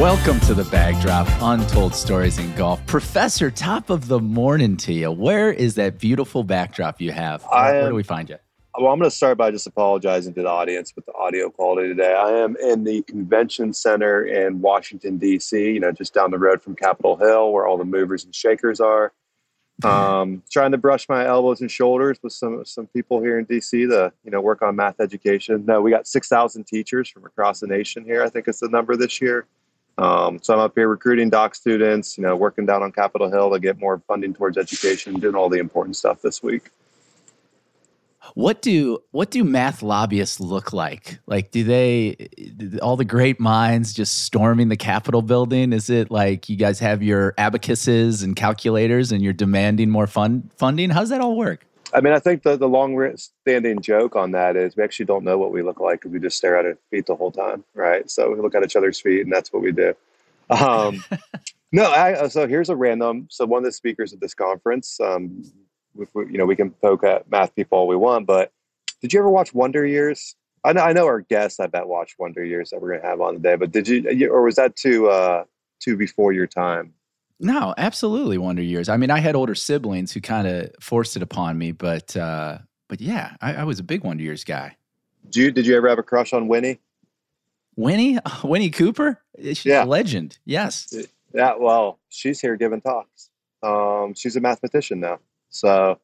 Welcome to the bag drop, untold stories in golf. Professor, top of the morning to you. Where is that beautiful backdrop you have? Where, I where do we find you? Well, I'm going to start by just apologizing to the audience with the audio quality today. I am in the convention center in Washington, D.C., you know, just down the road from Capitol Hill, where all the movers and shakers are. Um, trying to brush my elbows and shoulders with some some people here in D.C. to you know work on math education. No, we got 6,000 teachers from across the nation here. I think it's the number this year. Um, so I'm up here recruiting doc students, you know, working down on Capitol Hill to get more funding towards education, doing all the important stuff this week. What do what do math lobbyists look like? Like, do they all the great minds just storming the Capitol building? Is it like you guys have your abacuses and calculators and you're demanding more fund funding? How's that all work? I mean, I think the, the long standing joke on that is we actually don't know what we look like because we just stare at our feet the whole time, right? So we look at each other's feet, and that's what we do. Um, no, I, so here's a random. So one of the speakers at this conference, um, we, we- you know, we can poke at math people all we want, but did you ever watch Wonder Years? I know, I know our guests, I bet, watched Wonder Years that we're going to have on today, but did you, you- or was that too, uh, too before your time? No, absolutely Wonder Years. I mean, I had older siblings who kind of forced it upon me, but uh, but yeah, I, I was a big Wonder Years guy. Did you, did you ever have a crush on Winnie? Winnie, Winnie Cooper, she's Yeah. a legend. Yes. Yeah, well, she's here giving talks. Um, she's a mathematician now, so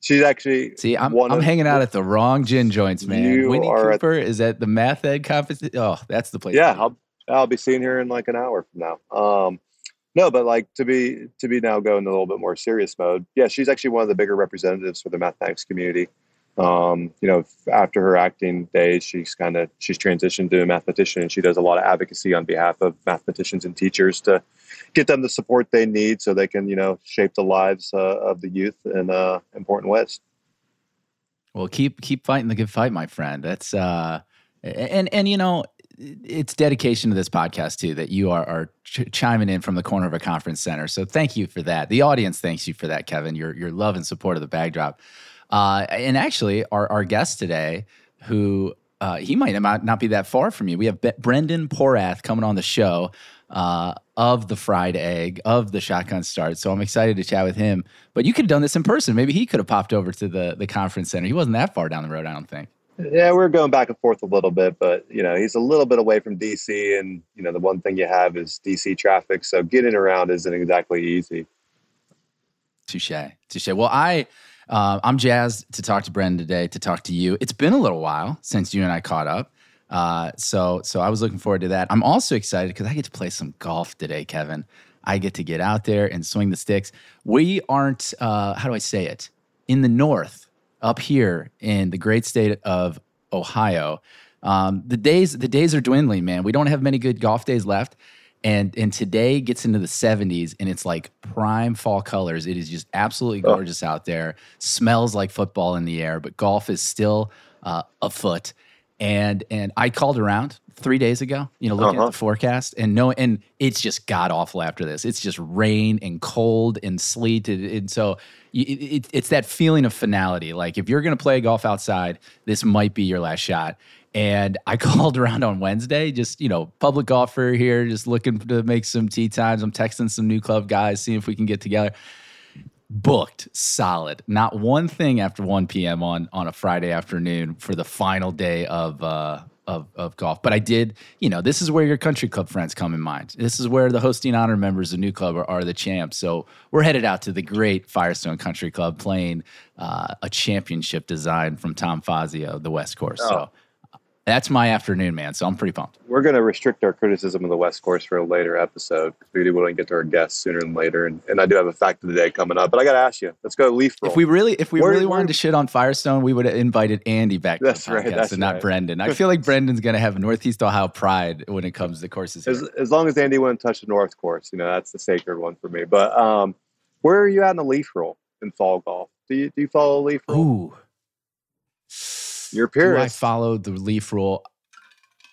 she's actually See, I'm, one I'm of hanging out at the wrong gin joints, man. Winnie are at- Cooper is at the math ed conference. Oh, that's the place. Yeah. I'll I'll be seeing her in like an hour from now. Um, no, but like to be to be now going a little bit more serious mode. Yeah, she's actually one of the bigger representatives for the mathematics community. Um, you know, after her acting days, she's kind of she's transitioned to a mathematician, and she does a lot of advocacy on behalf of mathematicians and teachers to get them the support they need so they can you know shape the lives uh, of the youth in uh, important ways. Well, keep keep fighting the good fight, my friend. That's uh, and and you know, it's dedication to this podcast too that you are are ch- chiming in from the corner of a conference center. So thank you for that. The audience thanks you for that, Kevin. Your your love and support of the bag drop. Uh, and actually, our our guest today, who uh, he might not not be that far from you. We have Be- Brendan Porath coming on the show uh, of the fried egg of the shotgun start. So I'm excited to chat with him. But you could have done this in person. Maybe he could have popped over to the the conference center. He wasn't that far down the road, I don't think. Yeah, we're going back and forth a little bit, but you know, he's a little bit away from DC, and you know, the one thing you have is DC traffic, so getting around isn't exactly easy. Touche, touche. Well, I uh, I'm jazzed to talk to Brendan today. To talk to you. It's been a little while since you and I caught up. Uh, so so I was looking forward to that. I'm also excited because I get to play some golf today, Kevin. I get to get out there and swing the sticks. We aren't. Uh, how do I say it? In the north, up here in the great state of Ohio, um, the days the days are dwindling. Man, we don't have many good golf days left. And and today gets into the 70s and it's like prime fall colors. It is just absolutely Oh. gorgeous out there. Smells like football in the air, but golf is still uh, afoot. And and I called around three days ago, you know, looking Uh-huh. at the forecast and no, and it's just god awful after this. It's just rain and cold and sleet, and, and so it, it, it's that feeling of finality. Like if you're going to play golf outside, this might be your last shot. And I called around on Wednesday, just you know, public golfer here, just looking to make some tee times. I'm texting some NewClub guys, seeing if we can get together booked solid not one thing after 1 p.m on on a friday afternoon for the final day of uh of, of golf. But i did you know this is where your country club friends come in mind. This is where the hosting honor members of NewClub are, are the champs. So we're headed out to the great firestone country club playing uh, a championship design from tom fazio the west course. So that's my afternoon man so i'm pretty pumped We're going to restrict our criticism of the West Course for a later episode because we do want to get to our guests sooner than later, and, and I do have a fact of the day coming up. But I got to ask you, let's go leaf rule. If we really, if we Where- really where- wanted to shit on Firestone, we would have invited Andy back to That's the right, that's and not right. Brendan. I feel like Brendan's gonna have Northeast Ohio pride when it comes to courses. as, as long as Andy wouldn't touch the North Course, you know that's the sacred one for me. But um, where are you at in the leaf rule in fall golf? Do you do you follow leaf rule? Ooh, You're a do I follow the leaf rule?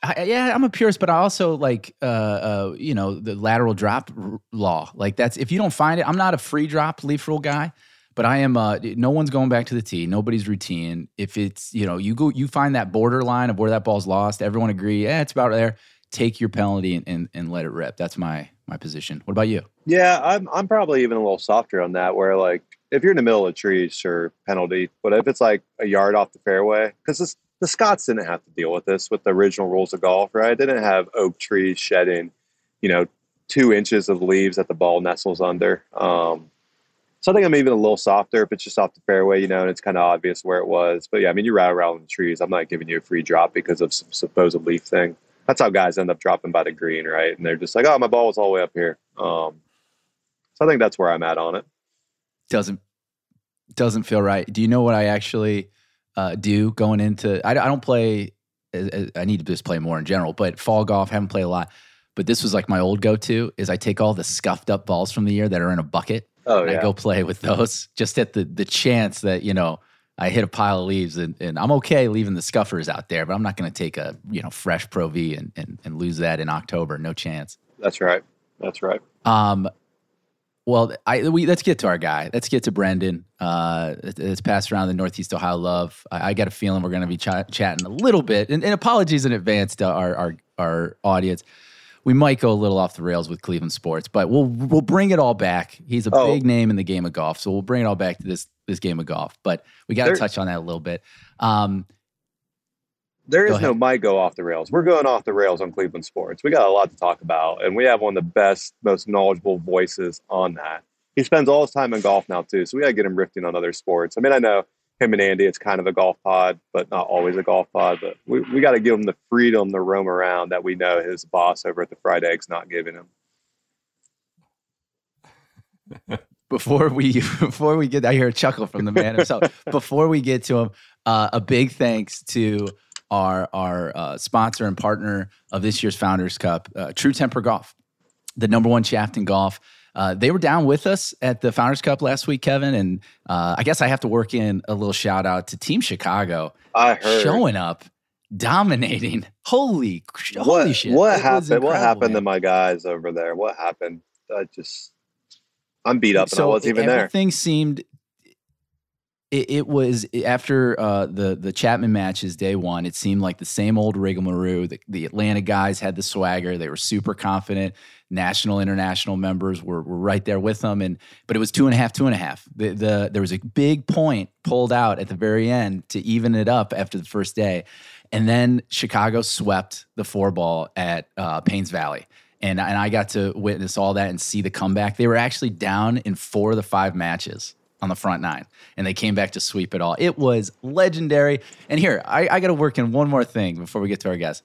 I, yeah, I'm a purist, but I also like, uh, uh, you know, the lateral drop r- law. Like that's if you don't find it, I'm not a free drop leaf rule guy, but I am. Uh, no one's going back to the tee. Nobody's routine. If it's you know you go you find that borderline of where that ball's lost. Everyone agree, yeah, it's about there. take your penalty and, and, and let it rip. That's my my position. What about you? Yeah, I'm I'm probably even a little softer on that. Where like if you're in the middle of a tree, sure penalty. But if it's like a yard off the fairway, because the Scots didn't have to deal with this with the original rules of golf, right? They didn't have oak trees shedding, you know, two inches of leaves that the ball nestles under. Um, so I think I'm even a little softer if it's just off the fairway, you know, and it's kind of obvious where it was. But yeah, I mean, you rattle around the trees. I'm not giving you a free drop because of some supposed leaf thing. That's how guys end up dropping by the green, right? And they're just like, oh, my ball was all the way up here. Um, so I think that's where I'm at on it. Doesn't doesn't feel right. Do you know what I actually uh, do going into? I, I don't play. I need to just play more in general, but fall golf haven't played a lot. But this was like my old go to is I take all the scuffed up balls from the year that are in a bucket Oh, yeah. I go play with those just at the the chance that you know I hit a pile of leaves and, and I'm okay leaving the scuffers out there, but I'm not going to take a you know fresh Pro V and, and and lose that in October. No chance. That's right. That's right. Um, well, I we let's get to our guy. Let's get to Brendan. Uh, it's passed around the Northeast Ohio love. I, I got a feeling we're going to be ch- chatting a little bit, and, and apologies in advance to our our our audience we might go a little off the rails with Cleveland sports, but we'll we'll bring it all back. He's a oh. big name in the game of golf, so we'll bring it all back to this this game of golf. But we got to touch on that a little bit. Um, there is no might go off the rails. We're going off the rails on Cleveland sports. We got a lot to talk about, and we have one of the best, most knowledgeable voices on that. He spends all his time in golf now too, so we got to get him riffing on other sports. I mean, I know him and Andy, it's kind of a golf pod, but not always a golf pod. But we, we got to give him the freedom to roam around that we know his boss over at the Fried Egg's not giving him. before we before we get, I hear a chuckle from the man himself. before we get to him, uh, a big thanks to our our uh, sponsor and partner of this year's Founders Cup, uh, True Temper Golf, the number one shaft in golf. Uh, they were down with us at the Founders Cup last week, Kevin, and uh, I guess I have to work in a little shout out to Team Chicago. I heard showing up, dominating. Holy, holy what, shit! What happened? What happened man. to my guys over there? What happened? I just, I'm beat up, and so I wasn't even everything there. Everything seemed it, it was after uh, the the Chapman matches day one. It seemed like the same old rigmarole. The, the, Atlanta guys had the swagger. They were super confident. National, international members were, were right there with them. And but it was two and a half, two and a half. The, the there was a big point pulled out at the very end to even it up after the first day, and then Chicago swept the four ball at uh, Paynes Valley. And, and I got to witness all that and see the comeback. They were actually down in four of the five matches on the front nine, and they came back to sweep it all. It was legendary. And here, I, I got to work in one more thing before we get to our guests.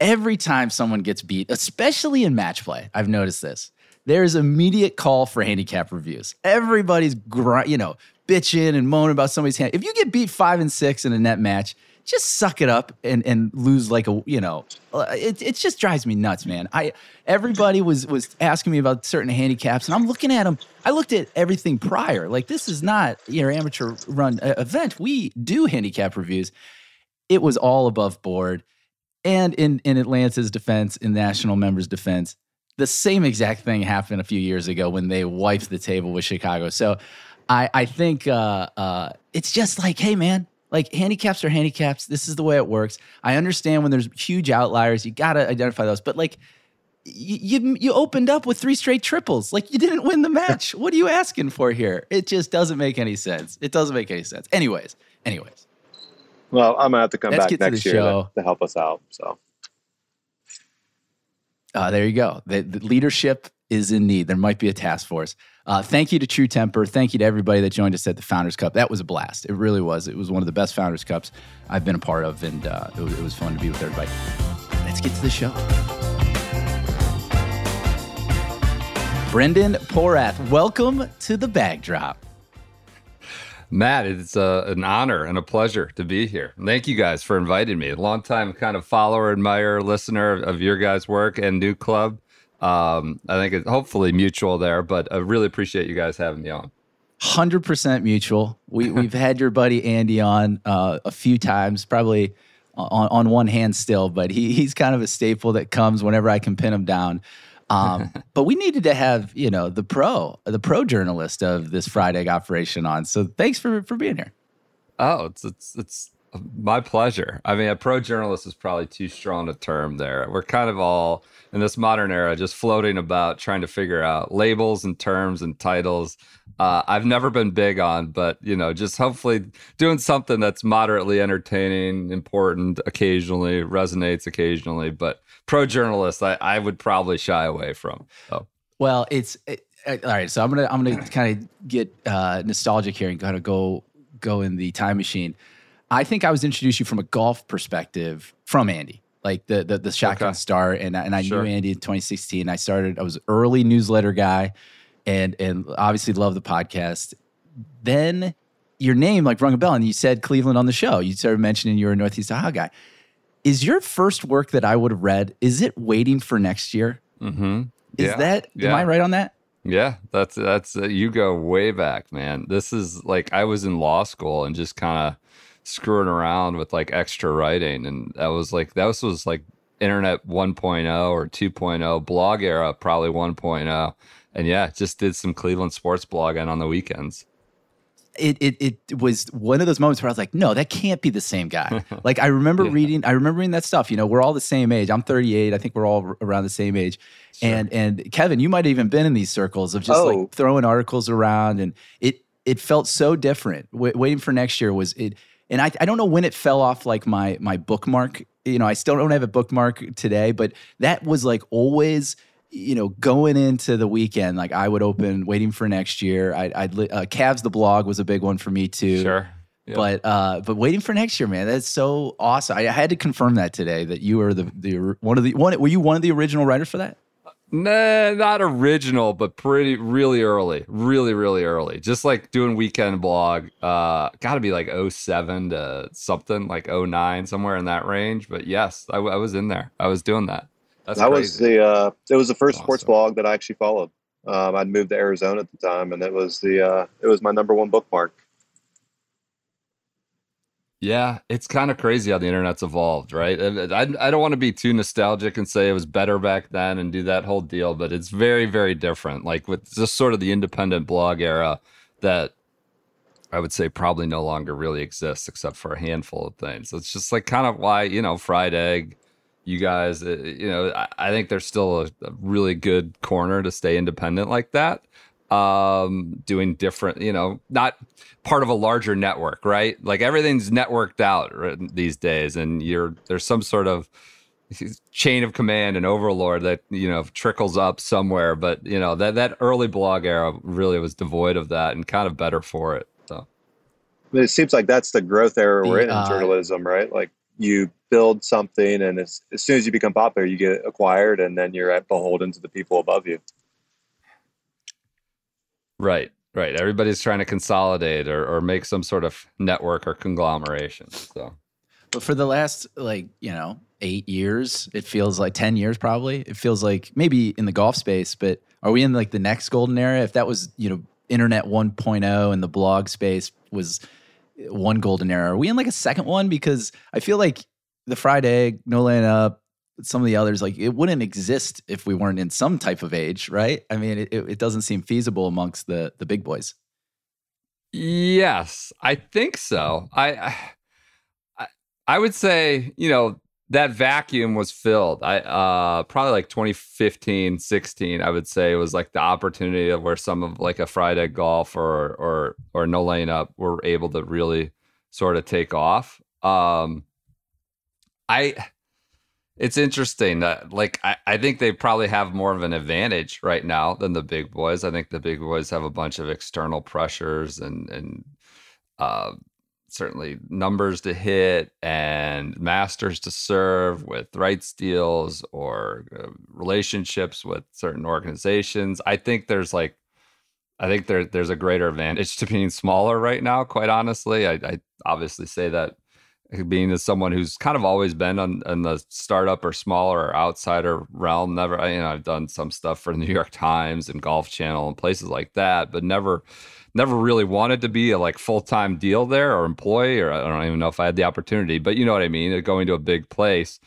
Every time someone gets beat, especially in match play, I've noticed this. There's immediate call for handicap reviews. Everybody's, gr- you know, bitching and moaning about somebody's hand. If you get beat five and six in a net match, just suck it up and and lose like a you know uh, it, it just drives me nuts man. I everybody was was asking me about certain handicaps and i'm looking at them i looked at everything prior. Like this is not your amateur run uh, event. We do handicap reviews. It was all above board. And in in atlanta's defense in national members defense the same exact thing happened a few years ago when they wiped the table with chicago. So i i think uh uh it's just like hey man like handicaps are handicaps. This is the way it works. I understand when there's huge outliers, you got to identify those. But like you, you you opened up with three straight triples. Like you didn't win the match. what are you asking for here? It just doesn't make any sense. It doesn't make any sense. Anyways, anyways. Well, I'm gonna have to come Let's back next year to, to, help us out. So uh, there you go. The, the leadership is in need. There might be a task force. Uh, thank you to True Temper. Thank you to everybody that joined us at the Founders Cup. That was a blast. It really was. It was one of the best Founders Cups I've been a part of, and uh, it, was, it was fun to be with everybody. Let's get to the show. Brendan Porath, welcome to the bag drop. Matt, it's uh, an honor and a pleasure to be here. Thank you guys for inviting me. Long time kind of follower, admirer, listener of your guys' work and NewClub. Um, I think it's hopefully mutual there, but I really appreciate you guys having me on. Hundred percent mutual. We we've had your buddy Andy on uh, a few times, probably on on one hand still, but he he's kind of a staple that comes whenever I can pin him down. Um, but we needed to have you know the pro, the pro journalist of this Fried Egg operation on. So thanks for for being here. Oh, it's it's it's My pleasure. I mean, a pro journalist is probably too strong a term there. We're kind of all in this modern era just floating about trying to figure out labels and terms and titles. Uh, I've never been big on, but you know, just hopefully doing something that's moderately entertaining, important occasionally, resonates occasionally. But pro journalist, I, I would probably shy away from. So. Well, it's it, all right. So I'm gonna I'm gonna kind of get uh, nostalgic here and kind of go go in the time machine. I think I was introduced you from a golf perspective from Andy, like the the, the shotgun Okay. star, and and I Sure. knew Andy in 2016. I started. I was early newsletter guy, and and obviously love the podcast. Then your name like rung a bell, and you said Cleveland on the show. You started mentioning you're a Northeast Ohio guy. Is your first work that I would have read? Is it waiting for next year? Mm-hmm. Is yeah. that am. I right on that? Yeah, that's that's uh, you go way back, man. This is like I was in law school and just kind of screwing around with like extra writing, and that was like that was, was like internet 1.0 or 2.0 blog era, probably 1.0, and yeah, just did some Cleveland sports blogging on the weekends. it, it it was one of those moments where I was like, no, that can't be the same guy. like I remember Yeah. reading, I remember reading that stuff. You know, we're all the same age. I'm 38. I think we're all r- around the same age. And and Kevin, you might have even been in these circles of just Oh. like throwing articles around, and it it felt so different. Wa- waiting for next year was it, and I I don't know when it fell off like my my bookmark. You know, I still don't have a bookmark today, but that was like always you know, going into the weekend, like I would open waiting for next year. I, I'd li- uh, Cavs the blog was a big one for me too. Sure. Yeah. But uh, but waiting for next year, man, that's so awesome. I, I had to confirm that today that you were the the one of the one. Were you one of the original writers for that? Nah, not original, but pretty really early. Really, really early. Just like doing weekend blog. Uh gotta be like 07 to something, like 09, somewhere in that range. But yes, I was in there. I was doing that. That's that was the uh, it was the first sports blog that I actually followed. Um, I'd moved to Arizona at the time, and it was the uh, it was my number one bookmark. Yeah, it's kind of crazy how the internet's evolved, right? I, I don't want to be too nostalgic and say it was better back then and do that whole deal, but it's very, very different. Like with just sort of the independent blog era that I would say probably no longer really exists except for a handful of things. It's just like kind of why, you know, Fried Egg, you guys, uh, you know, I, I think there's still a, a really good corner to stay independent like that. Um, doing different, you know, not part of a larger network, right? Like everything's networked out right, these days, and you're there's some sort of chain of command and overlord that you know trickles up somewhere. But you know that that early blog era really was devoid of that, and kind of better for it. So I mean, it seems like that's the growth era we're The, in in uh, journalism, right? Like you build something, and as, as soon as you become popular, you get acquired, and then you're at beholden to the people above you. Right, right. Everybody's trying to consolidate or or make some sort of network or conglomeration. So But for the last like you know eight years, it feels like ten years probably. It feels like maybe in the golf space, but are we in like the next golden era? If that was you know internet 1.0 and the blog space was one golden era, are we in like a second one? Because I feel like the fried egg, no laying up, some of the others, like it wouldn't exist if we weren't in some type of age, right? I mean, it, it doesn't seem feasible amongst the the big boys. Yes, I think so. I, I I would say, you know, that vacuum was filled. I uh probably like 2015, 16, I would say was like the opportunity of where some of like a Fried Egg Golf or or or no laying up were able to really sort of take off. Um I it's interesting that like I, I think they probably have more of an advantage right now than the big boys. I think the big boys have a bunch of external pressures and and uh, certainly numbers to hit and masters to serve with rights deals or uh, relationships with certain organizations. I think there's like I think there there's a greater advantage to being smaller right now. Quite honestly, I, I obviously say that being as someone who's kind of always been on, on the startup or smaller or outsider realm. Never, you know, I've done some stuff for the New York Times and Golf Channel and places like that, but never, never really wanted to be a like full time deal there or employee, or I don't even know if I had the opportunity. But you know what I mean? Going to a big place.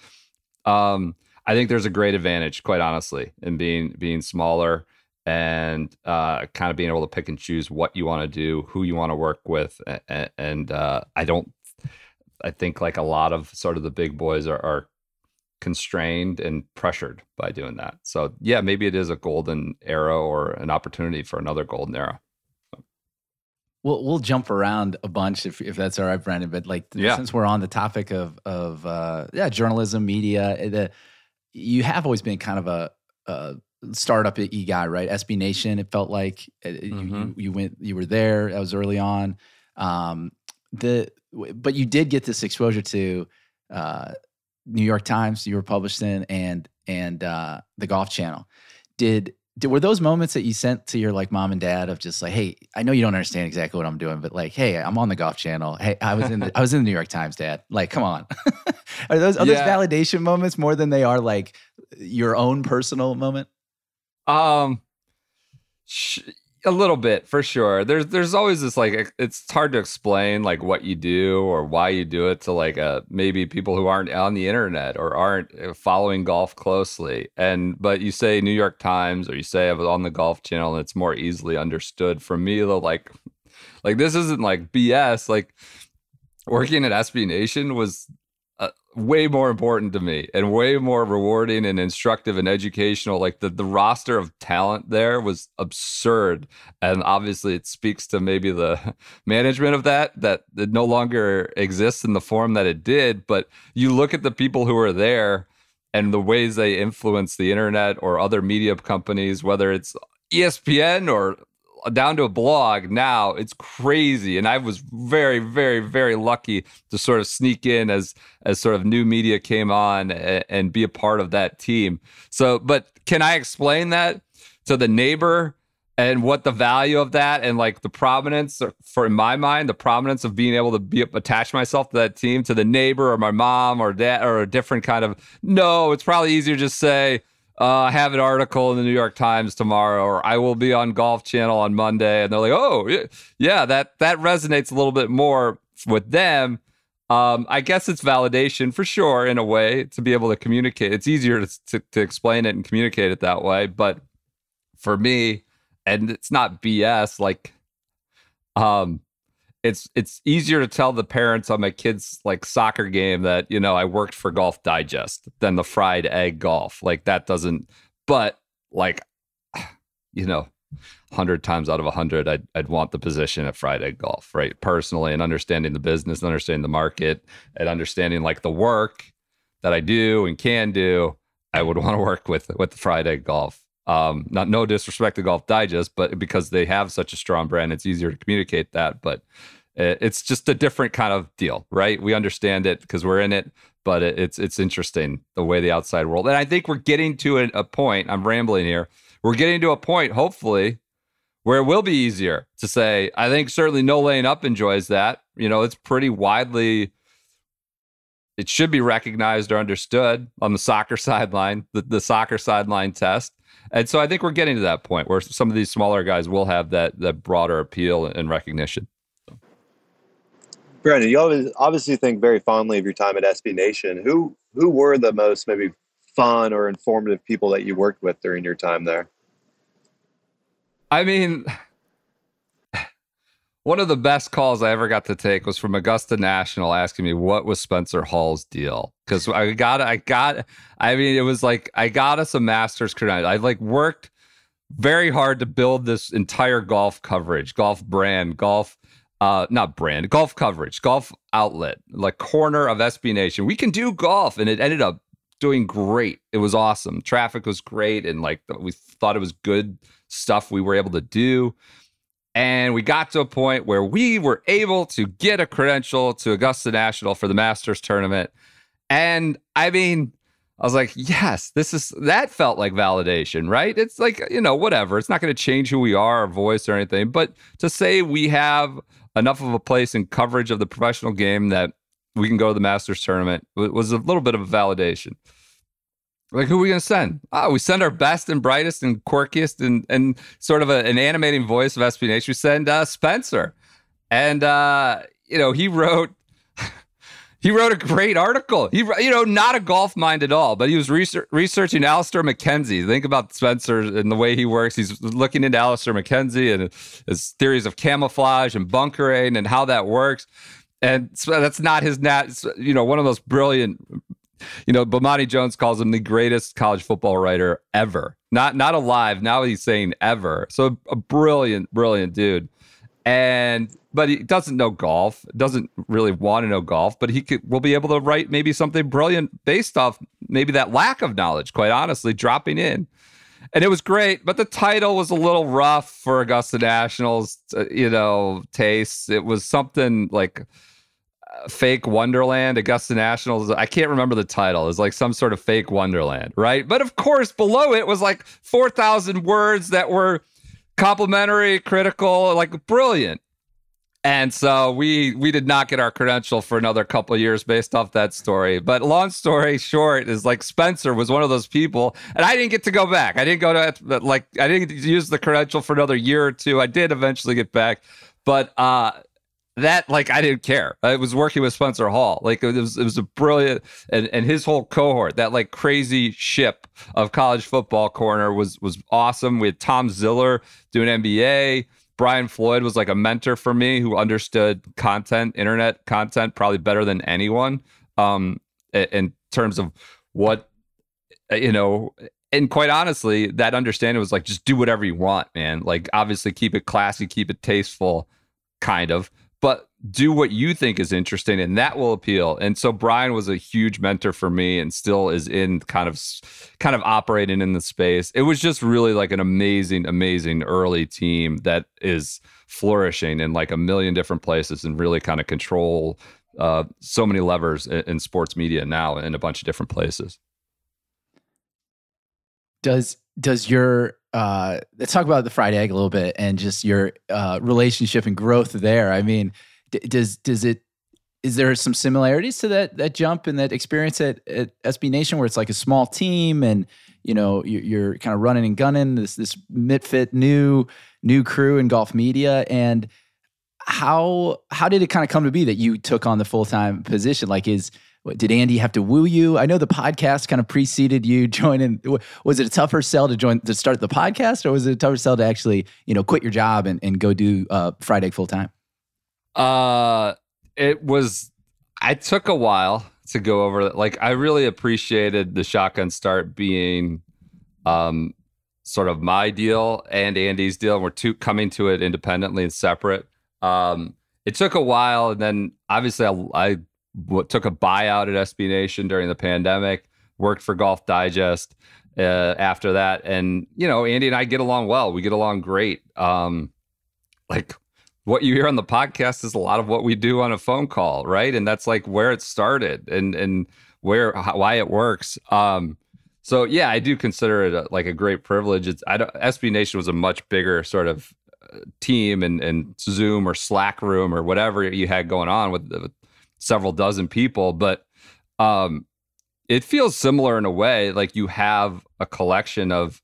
Um, I think there's a great advantage, quite honestly, in being being smaller and uh, kind of being able to pick and choose what you want to do, who you want to work with, and, and uh, I don't I think like a lot of sort of the big boys are, are constrained and pressured by doing that. So yeah, maybe it is a golden era or an opportunity for another golden era. We'll we'll jump around a bunch if if that's all right, Brendan. But like yeah. since we're on the topic of of uh, yeah journalism, media, eh, the you have always been kind of a, a startup e guy, right? SB Nation. It felt like mm-hmm. you, you went you were there. That was early on. Um, the but you did get this exposure to uh, New York Times. You were published in and and uh, the Golf Channel. Did did, were those moments that you sent to your like mom and dad of just like, hey, I know you don't understand exactly what I'm doing, but like, hey, I'm on the Golf Channel. Hey, I was in the I was in the New York Times, Dad. Like, come on. are those are yeah. those validation moments more than they are like your own personal moment? Um, sh- a little bit for sure. There's there's always this like it's hard to explain like what you do or why you do it to like uh maybe people who aren't on the internet or aren't uh, following golf closely. And but you say New York Times or you say I was on the Golf Channel and it's more easily understood. For me, the like like this isn't like BS. Like working at SB Nation was way more important to me and way more rewarding and instructive and educational. Like the, the roster of talent there was absurd. And obviously it speaks to maybe the management of that, that it no longer exists in the form that it did. But you look at the people who are there and the ways they influence the internet or other media companies, whether it's ESPN or down to a blog now. It's crazy, and I was very, very, very lucky to sort of sneak in as as sort of new media came on and, and be a part of that team. So, but can I explain that to the neighbor? and what the value of that and like the prominence for in my mind the prominence of being able to be attach myself to that team to the neighbor or my mom or dad or a different kind of no it's probably easier to just say uh, I have an article in the New York Times tomorrow, or I will be on Golf Channel on Monday, and they're like, "Oh, yeah, that that resonates a little bit more with them." Um, I guess it's validation for sure in a way to be able to communicate. It's easier to, to, to explain it and communicate it that way, but for me, and it's not BS. Like, um, it's it's easier to tell the parents on my kids like soccer game that you know I worked for Golf Digest than the fried egg golf. Like that doesn't. But like, you know, hundred times out of a hundred, I'd I'd want the position at fried egg golf, right? Personally, and understanding the business, and understanding the market, and understanding like the work that I do and can do, I would want to work with with the fried egg golf. Um, not no disrespect to Golf Digest, but because they have such a strong brand, it's easier to communicate that. But it's just a different kind of deal, right? We understand it because we're in it, but it's it's interesting the way the outside world. And I think we're getting to a, a point. I'm rambling here. We're getting to a point, hopefully, where it will be easier to say. I think certainly no laying up enjoys that. You know, it's pretty widely it should be recognized or understood on the soccer sideline, the, the soccer sideline test. And so I think we're getting to that point where some of these smaller guys will have that that broader appeal and recognition. Brendan, you obviously think very fondly of your time at SB Nation. Who who were the most maybe fun or informative people that you worked with during your time there? I mean, one of the best calls I ever got to take was from Augusta National asking me what was Spencer Hall's deal because I got I got I mean it was like I got us a master's credential. I like worked very hard to build this entire golf coverage, golf brand, golf uh not brand, golf coverage, golf outlet, like corner of SB Nation. We can do golf and it ended up doing great. It was awesome. Traffic was great and like we thought it was good stuff we were able to do. And we got to a point where we were able to get a credential to Augusta National for the Masters tournament. And I mean, I was like, yes, this is that felt like validation, right? It's like, you know, whatever. It's not going to change who we are, our voice, or anything. But to say we have enough of a place in coverage of the professional game that we can go to the Masters tournament was a little bit of a validation. Like who are we gonna send? Oh, we send our best and brightest and quirkiest and and sort of a, an animating voice of Nation. We send uh, Spencer, and uh, you know he wrote he wrote a great article. He you know not a golf mind at all, but he was research, researching Alister MacKenzie. Think about Spencer and the way he works. He's looking into Alister MacKenzie and his theories of camouflage and bunkering and how that works. and so that's not his nat. You know, one of those brilliant. You know, Bomani Jones calls him the greatest college football writer ever. Not not alive. Now he's saying ever. So a brilliant, brilliant dude. And but he doesn't know golf. Doesn't really want to know golf. But he could will be able to write maybe something brilliant based off maybe that lack of knowledge. Quite honestly, dropping in and it was great, but the title was a little rough for Augusta Nationals, uh, you know, tastes. It was something like fake Wonderland, Augusta Nationals. I can't remember the title. It's like some sort of fake Wonderland, right? But of course, below it was like 4,000 words that were complimentary, critical, like brilliant. And so we we did not get our credential for another couple years based off that story. But long story short is like Spencer was one of those people, and I didn't get to go back. I didn't go to like I didn't use the credential for another year or two. I did eventually get back, but uh that like I didn't care. I was working with Spencer Hall. Like it was it was a brilliant and and his whole cohort, that like crazy ship of college football corner was was awesome. We had Tom Ziller doing NBA. Brian Floyd was like a mentor for me who understood content, internet content, probably better than anyone um, in terms of what, you know, and quite honestly, that understanding was like, just do whatever you want, man. Like, obviously, keep it classy, keep it tasteful, kind of but do what you think is interesting and that will appeal. And so brian was a huge mentor for me and still is in kind of kind of operating in the space. It was just really like an amazing amazing early team that is flourishing in like a million different places and really kind of control uh, so many levers in, in sports media now in a bunch of different places. Does does your uh, let's talk about the fried egg a little bit and just your uh, relationship and growth there. I mean, d- does does it is there some similarities to that that jump and that experience at, at SB Nation where it's like a small team and you know you're, you're kind of running and gunning this this mitfit new new crew in golf media and how how did it kind of come to be that you took on the full time position? Like is did Andy have to woo you? I know the podcast kind of preceded you joining. Was it a tougher sell to join to start the podcast, or was it a tougher sell to actually you know quit your job and, and go do uh, Fried Egg full time? Uh, it was. I took a while to go over. Like I really appreciated the shotgun start being, um, sort of my deal and Andy's deal. We're two coming to it independently and separate. Um, it took a while, and then obviously I, I took a buyout at SB Nation during the pandemic, worked for Golf Digest uh, after that. And, you know, Andy and I get along well. We get along great. Um, like what you hear on the podcast is a lot of what we do on a phone call, right? And that's like where it started and, and where, how, why it works. Um, so yeah, I do consider it a, like a great privilege. It's I don't, SB Nation was a much bigger sort of uh, team and and Zoom or Slack room or whatever you had going on with, with several dozen people, but um, it feels similar in a way. Like you have a collection of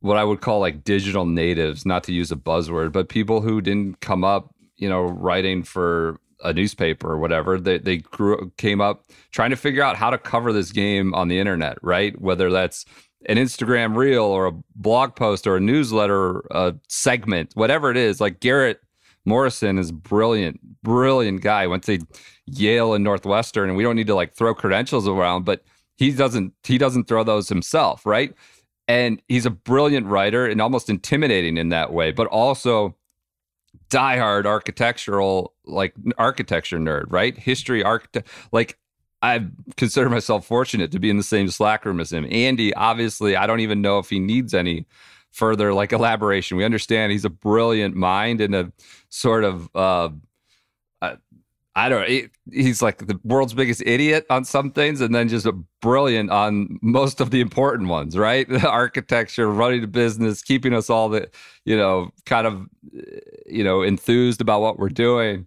what I would call like digital natives, not to use a buzzword, but people who didn't come up, you know, writing for a newspaper or whatever. They they grew came up trying to figure out how to cover this game on the internet, right? Whether that's an Instagram reel or a blog post or a newsletter a segment, whatever it is. Like Garrett Morrison is brilliant, brilliant guy. Went to Yale and Northwestern, and we don't need to like throw credentials around, but he doesn't he doesn't throw those himself, right? And he's a brilliant writer and almost intimidating in that way, but also diehard architectural like architecture nerd, right? History architect like I consider myself fortunate to be in the same Slack room as him. Andy, obviously, I don't even know if he needs any further like elaboration. We understand he's a brilliant mind and a sort of uh, I don't know. he's like the world's biggest idiot on some things and then just a brilliant on most of the important ones, right? The architecture, running a business, keeping us all the, you know, kind of, you know, enthused about what we're doing.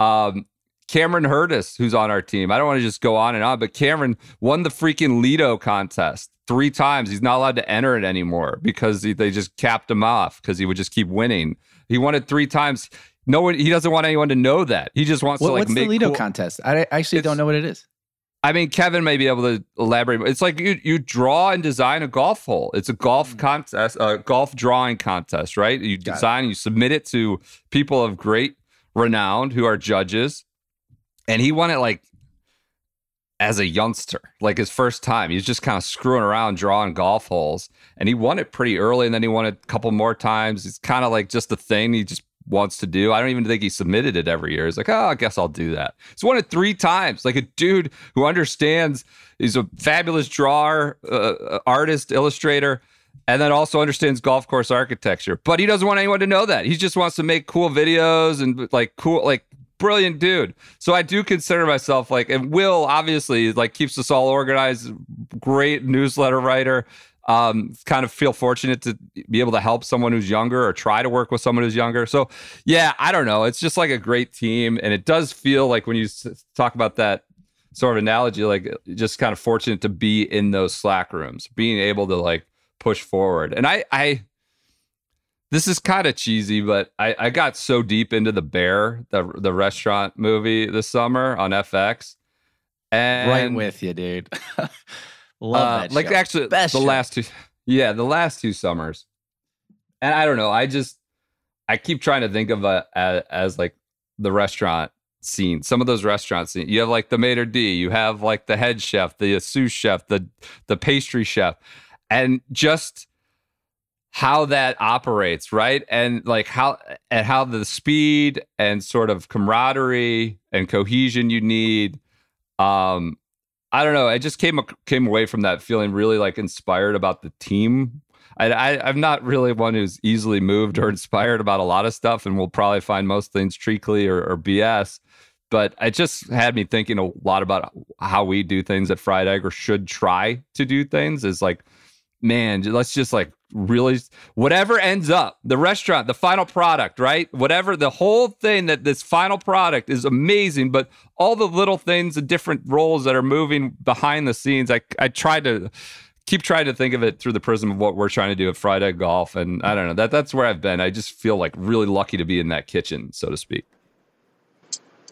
Um, Cameron Hurdus, who's on our team. I don't want to just go on and on, but Cameron won the freaking Lido contest three times. He's not allowed to enter it anymore because he, they just capped him off because he would just keep winning. He won it three times no one he doesn't want anyone to know that. He just wants what, to like what's make the Lido cool. contest. I actually it's, don't know what it is. I mean, Kevin may be able to elaborate. It's like you you draw and design a golf hole. It's a golf mm. contest, a golf drawing contest, right? You Got design, it. you submit it to people of great renown who are judges, and he won it like as a youngster, like his first time. He's just kind of screwing around, drawing golf holes, and he won it pretty early, and then he won it a couple more times. It's kind of like just a thing he just wants to do. I don't even think he submitted it every year. He's like, oh, I guess I'll do that. He's won it three times. Like a dude who understands. He's a fabulous drawer, uh, uh artist, illustrator. And then also understands golf course architecture, but he doesn't want anyone to know that. He just wants to make cool videos and like cool, like brilliant dude. So I do consider myself like, and Will obviously like keeps us all organized. Great newsletter writer. Um, kind of feel fortunate to be able to help someone who's younger or try to work with someone who's younger. So yeah, I don't know. It's just like a great team, and it does feel like when you talk about that sort of analogy, like just kind of fortunate to be in those Slack rooms, being able to like push forward. And I, I this is kind of cheesy, but I, I got so deep into the Bear, the the restaurant movie this summer on FX. And right with you, dude. Love uh, that. Like show. actually, Best the show. last two, yeah, the last two summers. And I don't know. I just I keep trying to think of it as, as like the restaurant scene. Some of those restaurant scenes. You have like the maitre d. You have like the head chef, the sous chef, the the pastry chef, and just how that operates, right? And like how and how the speed and sort of camaraderie and cohesion you need. Um, I don't know. I just came came away from that feeling really like inspired about the team. I, I am not really one who's easily moved or inspired about a lot of stuff, and we'll probably find most things treacly or, or BS. But it just had me thinking a lot about how we do things at Fried Egg or should try to do things. Is like, man, let's just like really whatever ends up the restaurant the final product right? Whatever the whole thing that this final product is amazing but all the little things the different roles that are moving behind the scenes i i try to keep trying to think of it through the prism of what we're trying to do at Fried Egg Golf and i don't know that that's where i've been. I just feel like really lucky to be in that kitchen so to speak.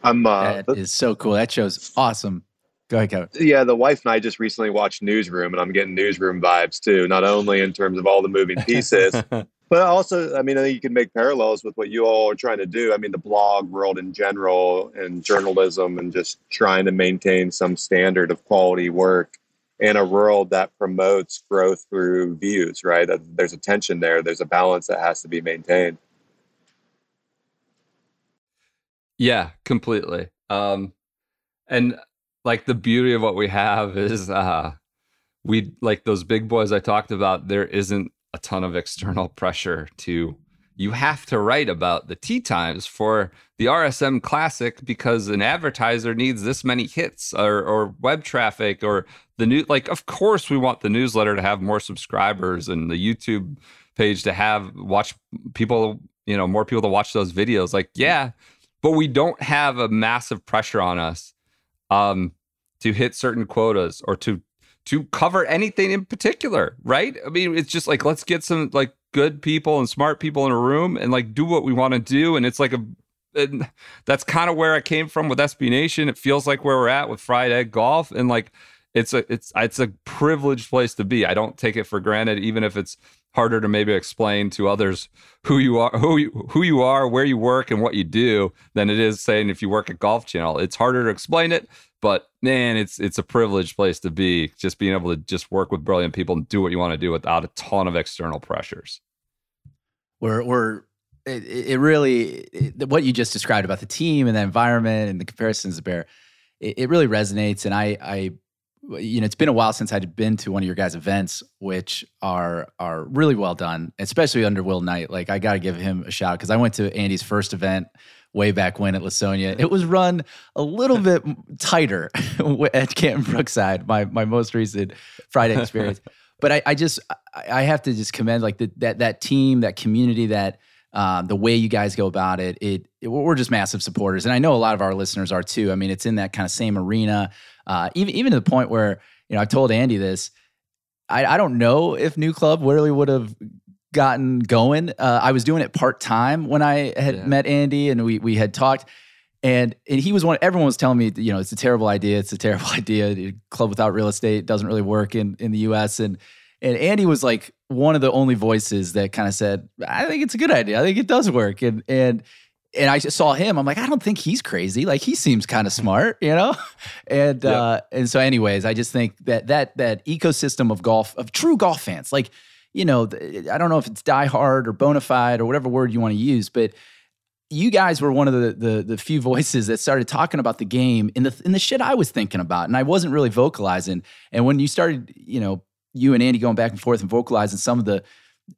I'm uh that is so cool. That show's awesome Go ahead, Kevin. Yeah, the wife and I just recently watched Newsroom, and I'm getting Newsroom vibes too. Not only in terms of all the moving pieces, but also, I mean, I think you can make parallels with what you all are trying to do. I mean, the blog world in general, and journalism, and just trying to maintain some standard of quality work in a world that promotes growth through views. Right? There's a tension there. There's a balance that has to be maintained. Yeah, completely. Um, and like the beauty of what we have is uh we like those big boys I talked about, there isn't a ton of external pressure to you have to write about the tee times for the RSM Classic because an advertiser needs this many hits or, or web traffic or the new. Like, of course, we want the newsletter to have more subscribers and the YouTube page to have watch people, you know, more people to watch those videos. Like, yeah, but we don't have a massive pressure on us um, to hit certain quotas or to to cover anything in particular, right? I mean, it's just like let's get some like good people and smart people in a room and like do what we want to do. And it's like a and that's kind of where I came from with SB Nation. It feels like where we're at with Fried Egg Golf, and like it's a it's it's a privileged place to be. I don't take it for granted, even if it's harder to maybe explain to others who you are, who you, who you are, where you work, and what you do than it is saying if you work at Golf Channel. It's harder to explain it, but man, it's it's a privileged place to be. Just being able to just work with brilliant people and do what you want to do without a ton of external pressures. We're we're it, it really it, what you just described about the team and the environment and the comparisons to bear it, it really resonates and I I you know, it's been a while since I'd been to one of your guys' events, which are are really well done, especially under Will Knight. Like I got to give him a shout because I went to Andy's first event way back when at Lasonia. It was run a little bit tighter at Canton Brookside, my my most recent Fried Egg experience. but I, I just I have to just commend like the, that that team, that community, that um, the way you guys go about it, it, it, we're just massive supporters, and I know a lot of our listeners are too. I mean, it's in that kind of same arena, uh, even even to the point where you know I told Andy this. I, I don't know if NewClub really would have gotten going. Uh, I was doing it part time when I had yeah. met Andy, and we we had talked. And, and he was one. Everyone was telling me, you know, it's a terrible idea. It's a terrible idea. Club without real estate doesn't really work in in the U.S. And and Andy was like one of the only voices that kind of said, I think it's a good idea. I think it does work. And and and I just saw him. I'm like, I don't think he's crazy. Like he seems kind of smart, you know. And uh, and so, anyways, I just think that that that ecosystem of golf of true golf fans, like you know, I don't know if it's diehard or bona fide or whatever word you want to use, but you guys were one of the, the, the few voices that started talking about the game in the in the shit I was thinking about, and I wasn't really vocalizing. And when you started, you know, you and Andy going back and forth and vocalizing some of the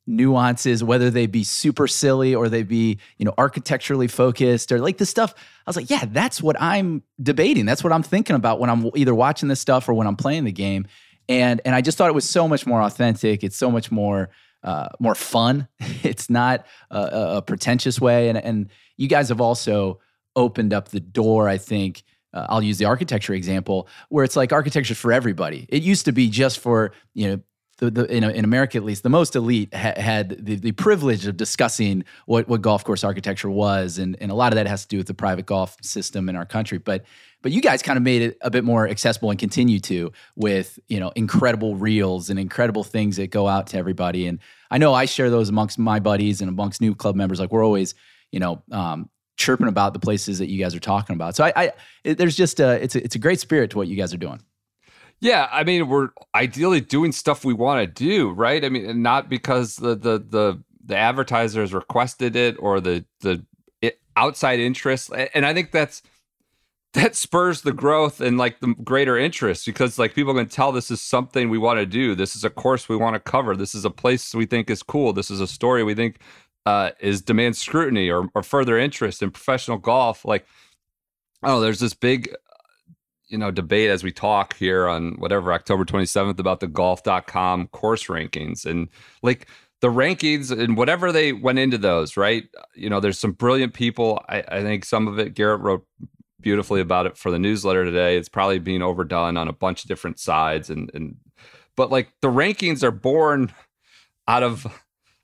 nuances, whether they be super silly or they be, you know, architecturally focused or like the stuff. I was like, yeah, that's what I'm debating. That's what I'm thinking about when I'm either watching this stuff or when I'm playing the game. And and I just thought it was so much more authentic. It's so much more uh, more fun. it's not a, a, pretentious way. And and you guys have also opened up the door. I think. Uh, I'll use the architecture example where it's like architecture for everybody. It used to be just for you know the, the in, in, America at least, the most elite ha- had the, the privilege of discussing what, what golf course architecture was, and, and a lot of that has to do with the private golf system in our country. But but you guys kind of made it a bit more accessible and continue to with you know incredible reels and incredible things that go out to everybody. And I know I share those amongst my buddies and amongst NewClub members. Like we're always you know um, chirping about the places that you guys are talking about. So I, I it, there's just a it's a, it's a great spirit to what you guys are doing. Yeah, I mean, we're ideally doing stuff we want to do, right? I mean, not because the the the the advertisers requested it or the the outside interest, and I think that's that spurs the growth and like the greater interest because like people can tell this is something we want to do. This is a course we want to cover. This is a place we think is cool. This is a story we think uh, is demands scrutiny or, or further interest in professional golf. Like, oh, there's this big you know debate as we talk here on whatever October 27th about the golf.com course rankings. And like the rankings and whatever they went into those right? You know there's some brilliant people. I, I think some of it Garrett wrote beautifully about it for the newsletter today. It's probably being overdone on a bunch of different sides. And and but like the rankings are born out of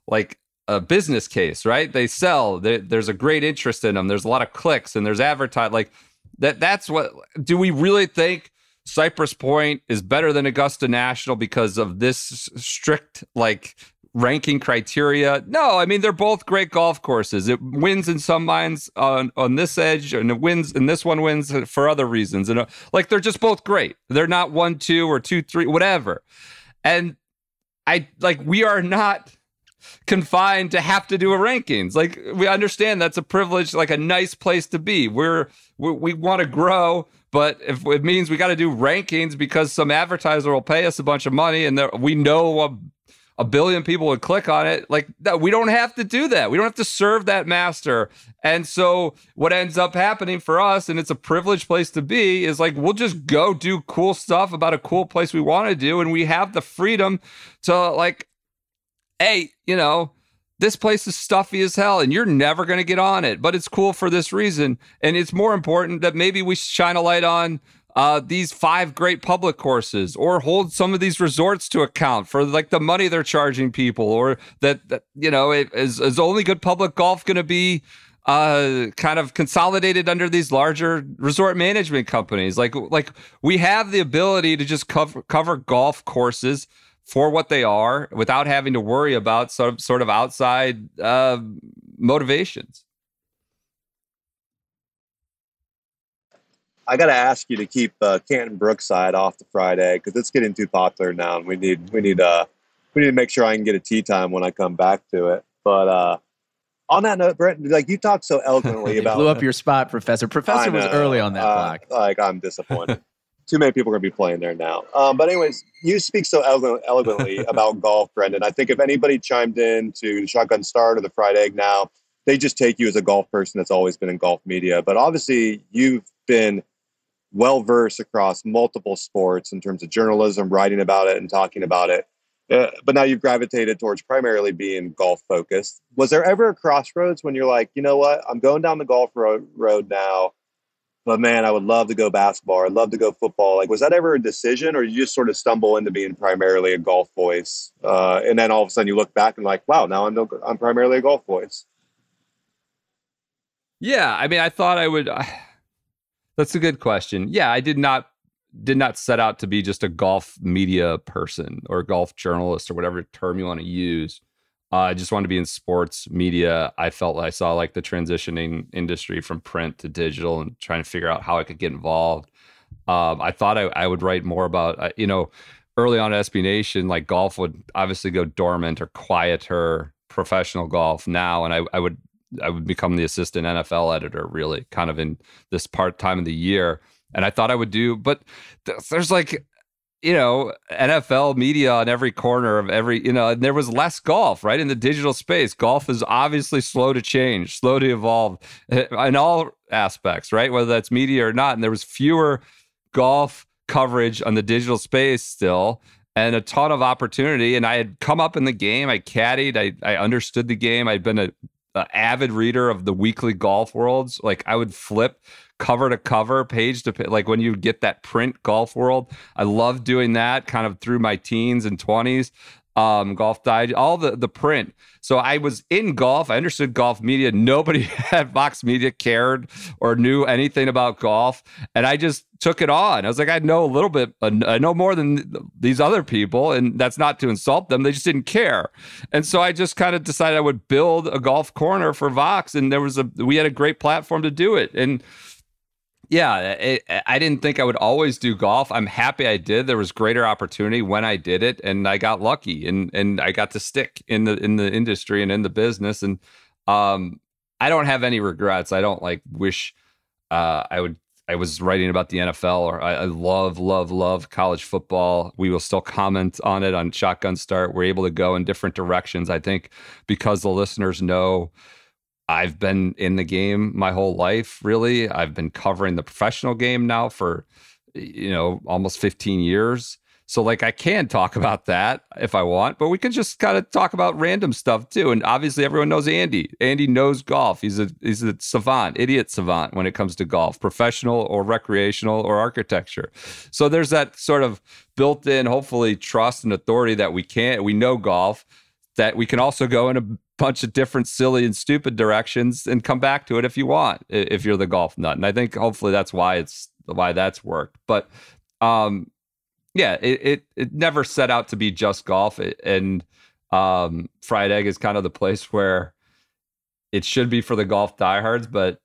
like a business case right? They sell. They, there's a great interest in them. There's a lot of clicks and there's advertise like that that's what do we really think Cypress Point is better than Augusta National because of this strict like ranking criteria. No, I mean they're both great golf courses. It wins in some minds on on this edge, and it wins, and this one wins for other reasons. And uh, like they're just both great. They're not one, two, or two, three, whatever. And I like we are not confined to have to do a rankings. Like we understand that's a privilege, like a nice place to be. We're we, we want to grow, but if it means we got to do rankings because some advertiser will pay us a bunch of money and we know a, a billion people would click on it, like that, we don't have to do that. We don't have to serve that master. And so what ends up happening for us, and it's a privileged place to be, is like we'll just go do cool stuff about a cool place we want to do, and we have the freedom to like hey, you know, this place is stuffy as hell and you're never going to get on it, but it's cool for this reason. And it's more important that maybe we shine a light on uh, these five great public courses or hold some of these resorts to account for like the money they're charging people or that, that you know, it, is, is only good public golf going to be uh, kind of consolidated under these larger resort management companies. Like, like we have the ability to just cover, cover golf courses for what they are without having to worry about some sort of outside uh, motivations. I got to ask you to keep uh, Canton Brookside off the Fried Egg because it's getting too popular now, and we need we need uh we need to make sure I can get a tee time when I come back to it. But uh, on that note, Brent, like you talked so eloquently about blew up your spot, Professor. Professor was early on that uh, block. Like I'm disappointed. too many people are going to be playing there now. Um, but anyways, you speak so eloquently about golf, Brendan. I think if anybody chimed in to the Shotgun Start or the Fried Egg now, they just take you as a golf person that's always been in golf media. But obviously, you've been well versed across multiple sports in terms of journalism, writing about it, and talking about it. Uh, but now you've gravitated towards primarily being golf focused. Was there ever a crossroads when you're like, you know what, I'm going down the golf road, road now but man, I would love to go basketball. I'd love to go football. Like, was that ever a decision, or you just sort of stumble into being primarily a golf voice, uh, and then all of a sudden you look back and like, wow, now I'm no, I'm primarily a golf voice. Yeah, I mean, I thought I would. That's a good question. Yeah, I did not did not set out to be just a golf media person or golf journalist or whatever term you want to use. Uh, I just wanted to be in sports media. I felt like I saw like the transitioning industry from print to digital and trying to figure out how I could get involved. Um, I thought I, I, would write more about, uh, you know, early on SB Nation, like golf would obviously go dormant or quieter professional golf now. And I, I would I would become the assistant NFL editor, really, kind of in this part time of the year. And I thought I would do, but there's like you know, NFL media on every corner of every, you know, and there was less golf, right? In the digital space, golf is obviously slow to change, slow to evolve eh, in all aspects, right? Whether that's media or not. And there was fewer golf coverage on the digital space still and a ton of opportunity. And I had come up in the game. I caddied. I, I understood the game. I'd been a, avid reader of the weekly golf worlds. Like I would flip cover to cover, page to page, like when you get that print golf world. I love doing that kind of through my teens and 20s. Um, golf died, all the the print. So I was in golf. I understood golf media. Nobody at Vox Media cared or knew anything about golf, and I just took it on. I was like, I know a little bit. I know more than these other people, and that's not to insult them. They just didn't care, and so I just kind of decided I would build a golf corner for Vox, and there was a we had a great platform to do it, and yeah, it, I didn't think I would always do golf. I'm happy I did. There was greater opportunity when I did it, and I got lucky, and and I got to stick in the in the industry and in the business. And um, I don't have any regrets. I don't like wish uh, I would. I was writing about the NFL, or I, I love, love, love college football. We will still comment on it on Shotgun Start. We're able to go in different directions. I think because the listeners know I've been in the game my whole life, really. I've been covering the professional game now for, you know, almost 15 years. So, like, I can talk about that if I want, but we can just kind of talk about random stuff too. And obviously, everyone knows Andy. Andy knows golf. He's a he's a savant, idiot savant when it comes to golf, professional or recreational or architecture. So there's that sort of built-in, hopefully, trust and authority that we can't. We know golf that we can also go in a bunch of different silly and stupid directions and come back to it if you want if you're the golf nut. And i think hopefully that's why it's why that's worked. But um yeah it it, it never set out to be just golf. And um fried egg is kind of the place where it should be for the golf diehards but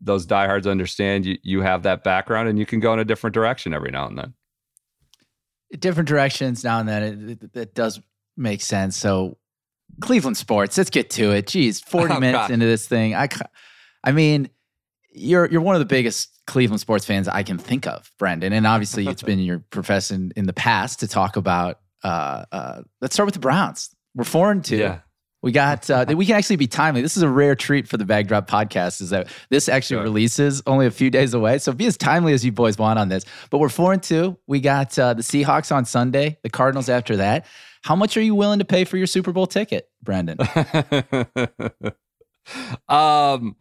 those diehards understand you you have that background and you can go in a different direction every now and then. Different directions now and then it, it, it does make sense. So Cleveland sports. Let's get to it. Jeez, 40 oh, minutes God. into this thing. I, I mean, you're you're one of the biggest Cleveland sports fans I can think of, Brendan. And obviously, it's been your profession in the past to talk about. Uh, uh, let's start with the Browns. We're four and two. Yeah. We got uh, we can actually be timely. This is a rare treat for the Bag Drop podcast. Is that this actually sure. releases only a few days away, so be as timely as you boys want on this. But we're four and two. We got uh, the Seahawks on Sunday, the Cardinals after that. How much are you willing to pay for your Super Bowl ticket, Brandon? um,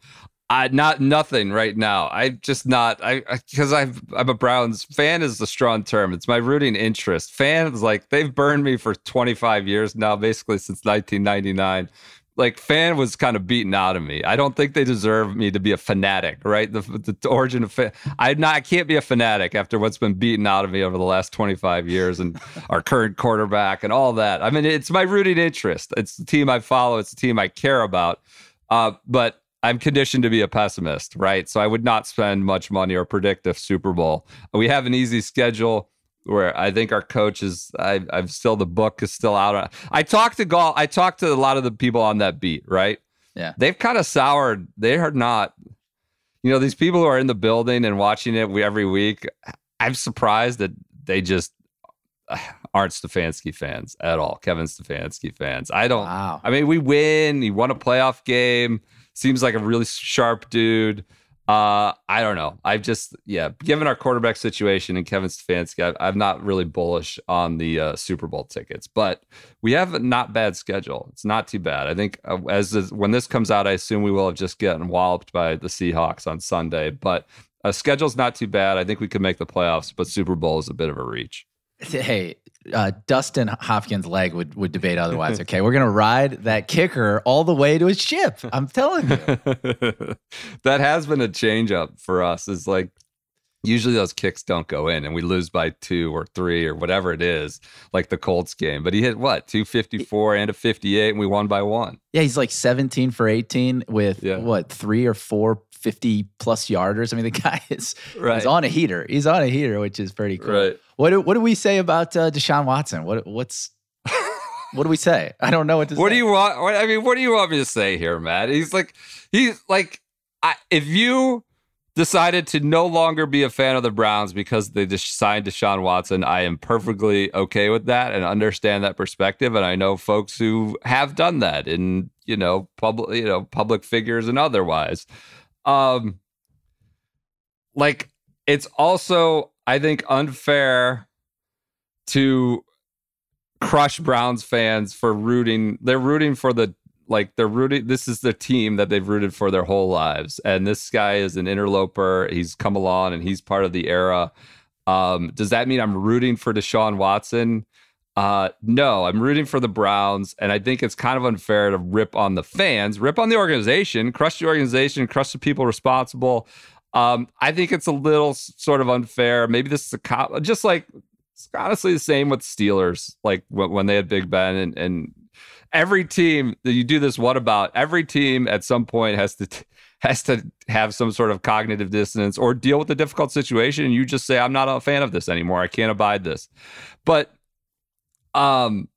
I not nothing right now. I just not I because i I'm a Browns fan is a strong term. It's my rooting interest. Fans like they've burned me for 25 years now, basically since 1999 like fan was kind of beaten out of me. I don't think they deserve me to be a fanatic, right? The, the origin of fan, I not I can't be a fanatic after what's been beaten out of me over the last 25 years and our current quarterback and all that. I mean, it's my rooting interest. It's the team I follow. It's the team I care about. Uh, but I'm conditioned to be a pessimist, right? So I would not spend much money or predict a Super Bowl. We have an easy schedule where I think our coach is I I'm still the book is still out. I talked to golf. I talked to a lot of the people on that beat, right? Yeah. They've kind of soured. They are not, you know, these people who are in the building and watching it every week. I'm surprised that they just aren't Stefanski fans at all. Kevin Stefanski fans. I don't. Wow. I mean, we win. He won a playoff game. Seems like a really sharp dude. Uh, I don't know. I've just yeah, given our quarterback situation and Kevin Stefanski, I've, I'm not really bullish on the uh, Super Bowl tickets. But we have a not bad schedule. It's not too bad. I think uh, as when this comes out, I assume we will have just gotten walloped by the Seahawks on Sunday. But uh, schedule's not too bad. I think we could make the playoffs, but Super Bowl is a bit of a reach. Hey, uh, Dustin Hopkins' leg would, would debate otherwise. Okay, we're gonna ride that kicker all the way to his ship. I'm telling you, that has been a change up for us. Is like usually those kicks don't go in and we lose by two or three or whatever it is, like the Colts game. But he hit what, 254 and a 58, and we won by one. Yeah, he's like 17 for 18 with Yeah. what, three or four 50 plus yarders. I mean, the guy is Right. he's on a heater. He's on a heater, which is pretty cool. Right. What do, what do we say about uh, Deshaun Watson? What what's what do we say? I don't know what to What say. do you want? I mean, what do you want me to say here, Matt? He's like, he's like, I, if you decided to no longer be a fan of the Browns because they just signed Deshaun Watson, I am perfectly okay with that and understand that perspective. And I know folks who have done that in you know public, you know, public figures and otherwise. Um, like it's also, I think, unfair to crush Browns fans for rooting. They're rooting for the like they're rooting. This is the team that they've rooted for their whole lives, and this guy is an interloper. He's come along and he's part of the era. Um, does that mean I'm rooting for Deshaun Watson? Uh, no, I'm rooting for the Browns, and I think it's kind of unfair to rip on the fans, rip on the organization, crush the organization, crush the people responsible. Um, I think it's a little sort of unfair. Maybe this is a cop, just like it's honestly the same with Steelers, like when, they had Big Ben and and every team that you do this. What about every team at some point has to has to have some sort of cognitive dissonance or deal with a difficult situation, and you just say, "I'm not a fan of this anymore. I can't abide this." But um,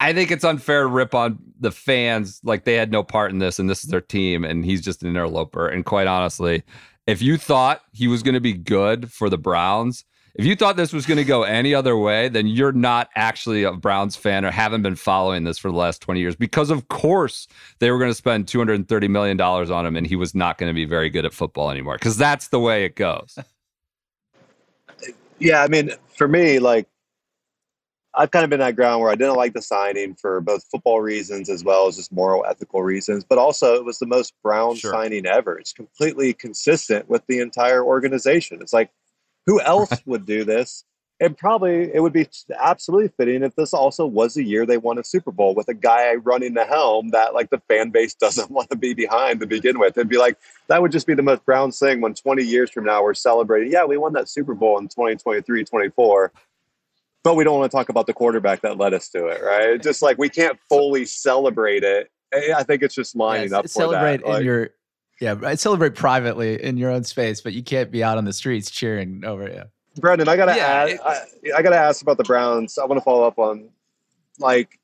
I think it's unfair to rip on the fans like they had no part in this and this is their team and he's just an interloper. And quite honestly, if you thought he was going to be good for the Browns, if you thought this was going to go any other way, then you're not actually a Browns fan or haven't been following this for the last 20 years because, of course, they were going to spend $230 million on him and he was not going to be very good at football anymore because that's the way it goes. Yeah, I mean, for me, like I've kind of been that ground where I didn't like the signing for both football reasons as well as just moral, ethical reasons. But also, it was the most Brown Sure. signing ever. It's completely consistent with the entire organization. It's like, who else would do this? And probably it would be absolutely fitting if this also was the year they won a Super Bowl with a guy running the helm that like the fan base doesn't want to be behind to begin with. It'd be like that would just be the most Browns thing when 20 years from now we're celebrating. Yeah, we won that Super Bowl in 2023, 24 but we don't want to talk about the quarterback that led us to it, right? It's just like we can't fully celebrate it. I I think it's just lining Yeah, up for celebrate that. Like, in your yeah, right, celebrate privately in your own space, but you can't be out on the streets cheering over you. Brendan, I gotta Yeah, ask. it- I, I gotta ask about the Browns. I want to follow up on, like,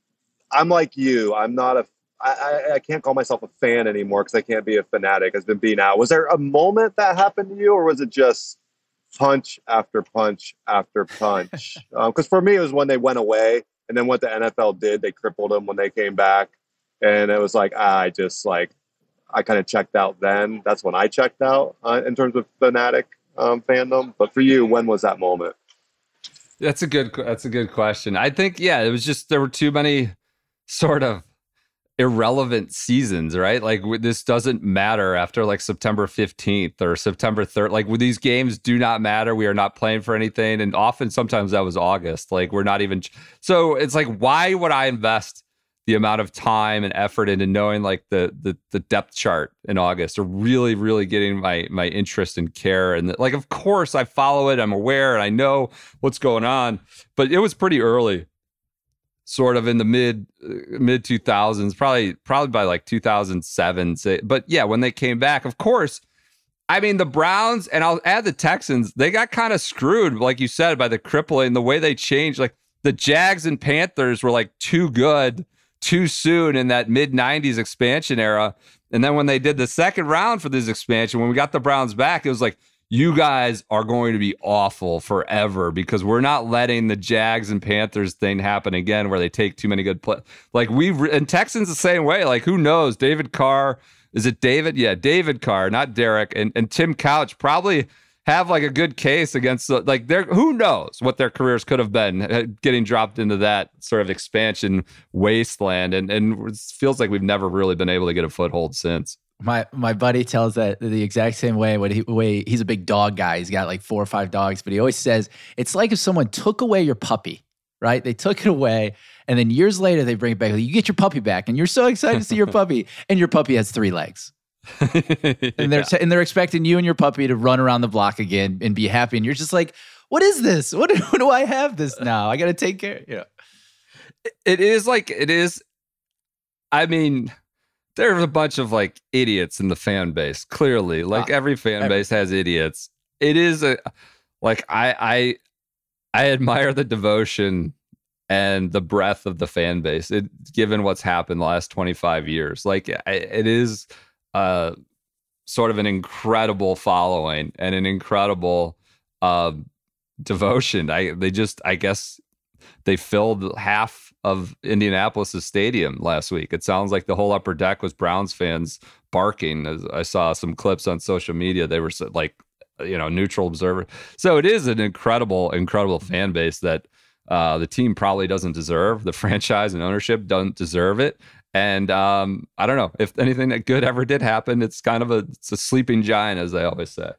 I'm like you. I'm not a. I, I, I can't call myself a fan anymore because I can't be a fanatic. Has been being out. Was there a moment that happened to you, or was it just punch after punch after punch? Because for me, it was when they went away, and then what the NFL did, they crippled them when they came back, and it was like ah, I just like I kind of checked out. Then that's when I checked out uh, in terms of fanatic um, fandom. But for you, when was that moment? That's a good. That's a good question. I think yeah, it was just there were too many sort of irrelevant seasons, right? Like this doesn't matter after like September fifteenth or September third. Like with these games do not matter. We are not playing for anything, and often sometimes that was August. Like we're not even. So it's like why would I invest? the amount of time and effort into knowing like the the, the depth chart in August or really really getting my my interest and care and like of course I follow it I'm aware and I know what's going on but it was pretty early sort of in the mid uh, mid 2000s probably probably by like 2007 say, but yeah when they came back of course I mean, the Browns and I'll add the Texans, they got kind of screwed, like you said, by the crippling, the way they changed. Like the Jags and Panthers were like too good too soon in that mid 90s expansion era. And then when they did the second round for this expansion, when we got the Browns back, it was like, you guys are going to be awful forever because we're not letting the Jags and Panthers thing happen again where they take too many good play. Like we re- and Texans the same way. Like who knows? David Carr, is it David? Yeah, David Carr, not Derek, and and Tim Couch probably have like a good case against the, like their who knows what their careers could have been uh, getting dropped into that sort of expansion wasteland and and feels like we've never really been able to get a foothold since. My my buddy tells that the exact same way. When he way he's a big dog guy. He's got like four or five dogs, but he always says it's like if someone took away your puppy, right? They took it away, and then years later they bring it back. You get your puppy back, and you're so excited to see your puppy, and your puppy has three legs. and they're and they're expecting you and your puppy to run around the block again and be happy, and you're just like, "What is this? What, what do I have this uh, now? I got to take care." You know, it is like it is. I mean, there's a bunch of like idiots in the fan base. Clearly, like uh, every fan every- base has idiots. It is a like I I I admire the devotion and the breadth of the fan base. It, given what's happened the last 25 years, like it is uh, sort of an incredible following and an incredible uh, devotion. I they just I guess they filled half of Indianapolis's stadium last week. It sounds like the whole upper deck was Browns fans barking. As I saw some clips on social media, they were like, you know, neutral observer. So it is an incredible, incredible fan base that uh, the team probably doesn't deserve. The franchise and ownership don't deserve it. And um, I don't know if anything that good ever did happen. It's kind of a it's a sleeping giant, as they always say.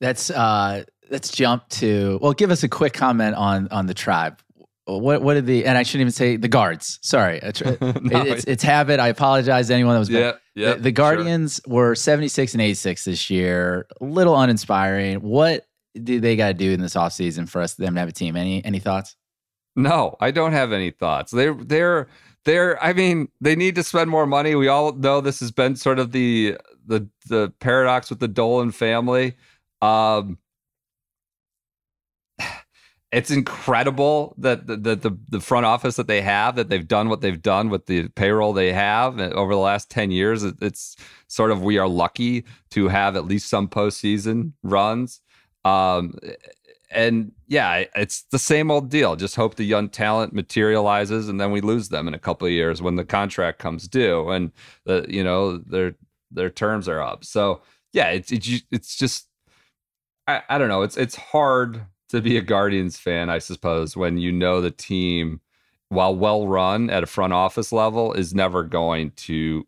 That's uh, let's jump to well. Give us a quick comment on on the tribe. What what did the and I shouldn't even say the guards. Sorry, no, it's it's habit. I apologize to anyone that was. Yeah, yeah. The, the Guardians sure. were seventy six and eighty six this year. A little uninspiring. What do they got to do in this offseason for us them to have a team? Any any thoughts? No, I don't have any thoughts. They're they're they're I mean, they need to spend more money. We all know this has been sort of the the the paradox with the Dolan family. Um it's incredible that the, the, the front office that they have that they've done what they've done with the payroll they have over the last 10 years it's sort of we are lucky to have at least some postseason runs um, and yeah, it's the same old deal. Just hope the young talent materializes, and then we lose them in a couple of years when the contract comes due, and the you know their their terms are up. So yeah, it's it's, it's just I, I don't know. It's it's hard to be a Guardians fan, I suppose, when you know the team, while well run at a front office level, is never going to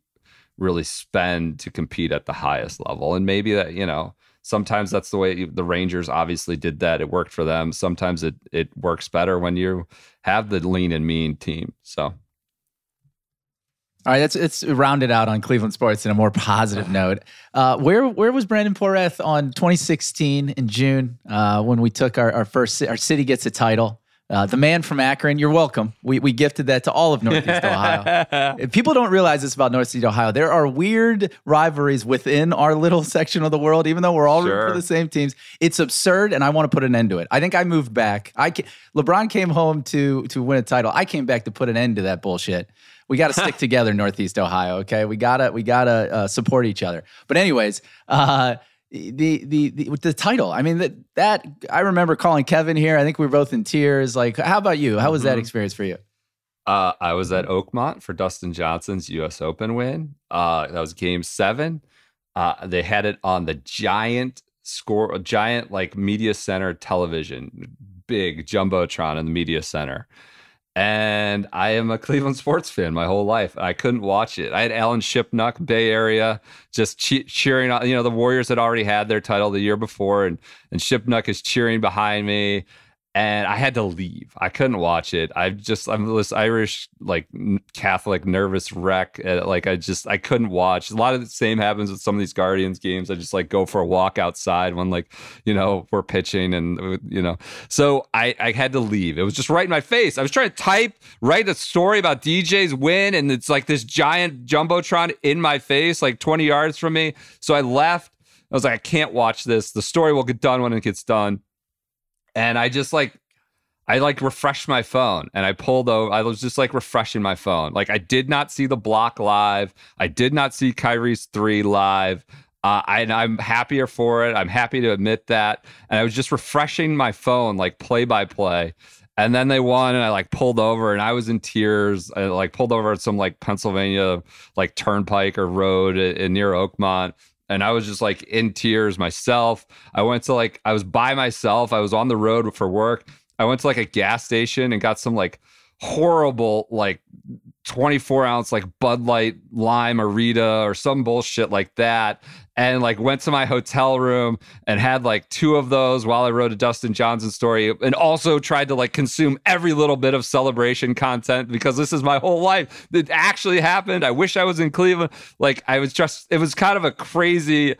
really spend to compete at the highest level. And maybe that you know sometimes that's the way the Rangers obviously did that. It worked for them. Sometimes it it works better when you have the lean and mean team. So. All right, let's it's rounded out on Cleveland sports in a more positive note. Uh, where where was Brandon Porath on 2016 in June uh, when we took our, our first our city gets a title? Uh, the man from Akron, you're welcome. We, we gifted that to all of Northeast Ohio. People don't realize this about Northeast Ohio. There are weird rivalries within our little section of the world, even though we're all sure. rooting for the same teams. It's absurd, and I want to put an end to it. I think I moved back. I LeBron came home to to win a title. I came back to put an end to that bullshit. We got to stick together, Northeast Ohio. Okay, we gotta we gotta uh, support each other. But anyways, uh, the the the the title. I mean that that I remember calling Kevin here. I think we were both in tears. Like, how about you? How was mm-hmm. that experience for you? Uh, I was at Oakmont for Dustin Johnson's U.S. Open win. Uh, that was Game Seven. Uh, they had it on the giant score, a giant like media center television, big jumbotron in the media center and I am a Cleveland sports fan my whole life. I couldn't watch it. I had Alan Shipnuck, Bay Area, just che- cheering on. You know, the Warriors had already had their title the year before, and and Shipnuck is cheering behind me and I had to leave. I couldn't watch it. I just I'm this Irish like Catholic nervous wreck. Uh, like I just I couldn't watch. A lot of the same happens with some of these Guardians games. I just like go for a walk outside when like you know we're pitching and uh, you know. So I I had to leave. It was just right in my face. I was trying to type write a story about DJ's win, and it's like this giant jumbotron in my face, like 20 yards from me. So I left. I was like, I can't watch this. The story will get done when it gets done and I just like I like refreshed my phone and I pulled over. I was just like refreshing my phone. Like I did not see the block live. I did not see Kyrie's three live. Uh, I, and I'm happier for it. I'm happy to admit that. And I was just refreshing my phone, like play by play. And then they won, and I like pulled over, and I was in tears. I like pulled over at some like Pennsylvania like turnpike or road in, in near Oakmont, and I was just like in tears myself. I went to like I was by myself. I was on the road for work. I went to like a gas station and got some like horrible like 24 ounce like Bud Light Lime-A-Rita or some bullshit like that. And like went to my hotel room and had like two of those while I wrote a Dustin Johnson story and also tried to like consume every little bit of celebration content because this is my whole life. It actually happened. I wish I was in Cleveland. Like I was just, it was kind of a crazy,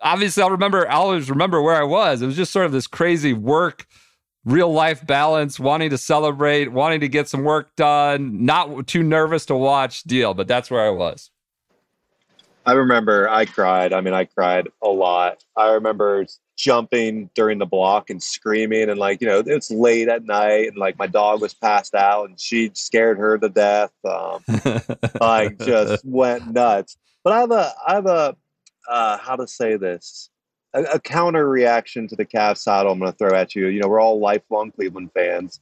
obviously I'll remember, I'll always remember where I was. It was just sort of this crazy work real life balance, wanting to celebrate, wanting to get some work done, not too nervous to watch deal, but that's where I was. I remember I cried. I mean, I cried a lot. I remember jumping during the block and screaming and like, you know, it's late at night and like my dog was passed out and she scared her to death. Um, like just went nuts. But I have a, I have a, uh, how to say this? A, a counter reaction to the Cavs title I'm going to throw at you. You know, we're all lifelong Cleveland fans.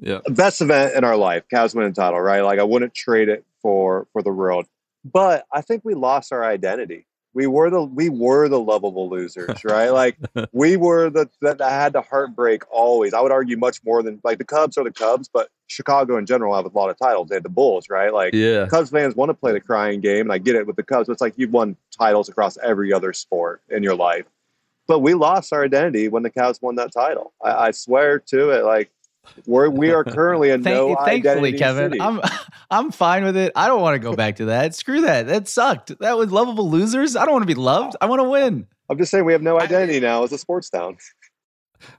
Yeah. Best event in our life, Cavs winning title, right? Like I wouldn't trade it for for the world. But I think we lost our identity we were the we were the lovable losers, right? like we were the that had the heartbreak always. I would argue much more than like the Cubs are the Cubs, but Chicago in general have a lot of titles. They had the Bulls, right? Like yeah. Cubs fans want to play the crying game, and I get it with the Cubs. But it's like you've won titles across every other sport in your life. But we lost our identity when the Cavs won that title. I, I swear to it. Like we're we are currently in Thank, no thankfully, Kevin, city. I'm I'm fine with it. I don't want to go back to that. Screw that. That sucked. That was lovable losers. I don't want to be loved. I want to win. I'm just saying we have no identity now as a sports town.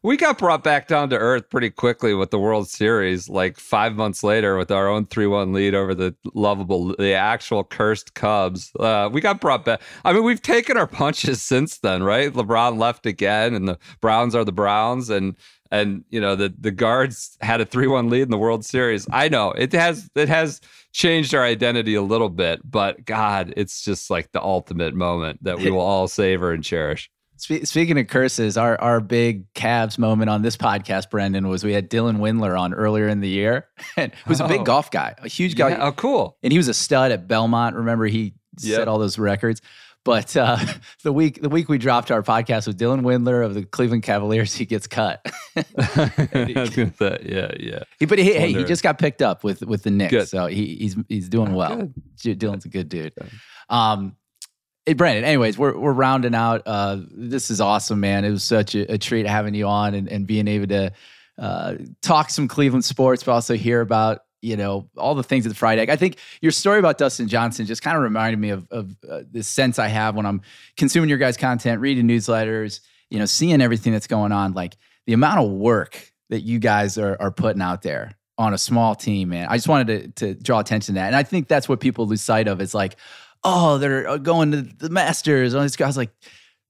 We got brought back down to earth pretty quickly with the World Series, like five months later, with our own three-one lead over the lovable, the actual cursed Cubs. Uh, we got brought back. I mean, we've taken our punches since then, right? LeBron left again, and the Browns are the Browns, and and you know the the guards had a 3-1 lead in the World Series. I know it has it has changed our identity a little bit, but god, it's just like the ultimate moment that we will all savor and cherish. Speaking of curses, our our big Cavs moment on this podcast, Brendan, was we had Dylan Windler on earlier in the year, and was a big oh. golf guy, a huge guy. Yeah, oh, cool! And he was a stud at Belmont. Remember, he yep. set all those records. But uh, the week the week we dropped our podcast with Dylan Windler of the Cleveland Cavaliers, he gets cut. yeah, yeah. But he, hey, he just got picked up with with the Knicks, good. so he, he's he's doing well. Good. Dylan's a good dude. Um, hey Brandon. Anyways, we're we're rounding out. Uh, this is awesome, man. It was such a, a treat having you on and, and being able to uh, talk some Cleveland sports, but also hear about you know all the things at egg. I think your story about Dustin Johnson just kind of reminded me of, of uh, this sense I have when I'm consuming your guys' content, reading newsletters, you know, seeing everything that's going on. Like the amount of work that you guys are are putting out there on a small team, man. I just wanted to to draw attention to that, and I think that's what people lose sight of. It's like, oh, they're uh, going to the Masters. All these guys, like,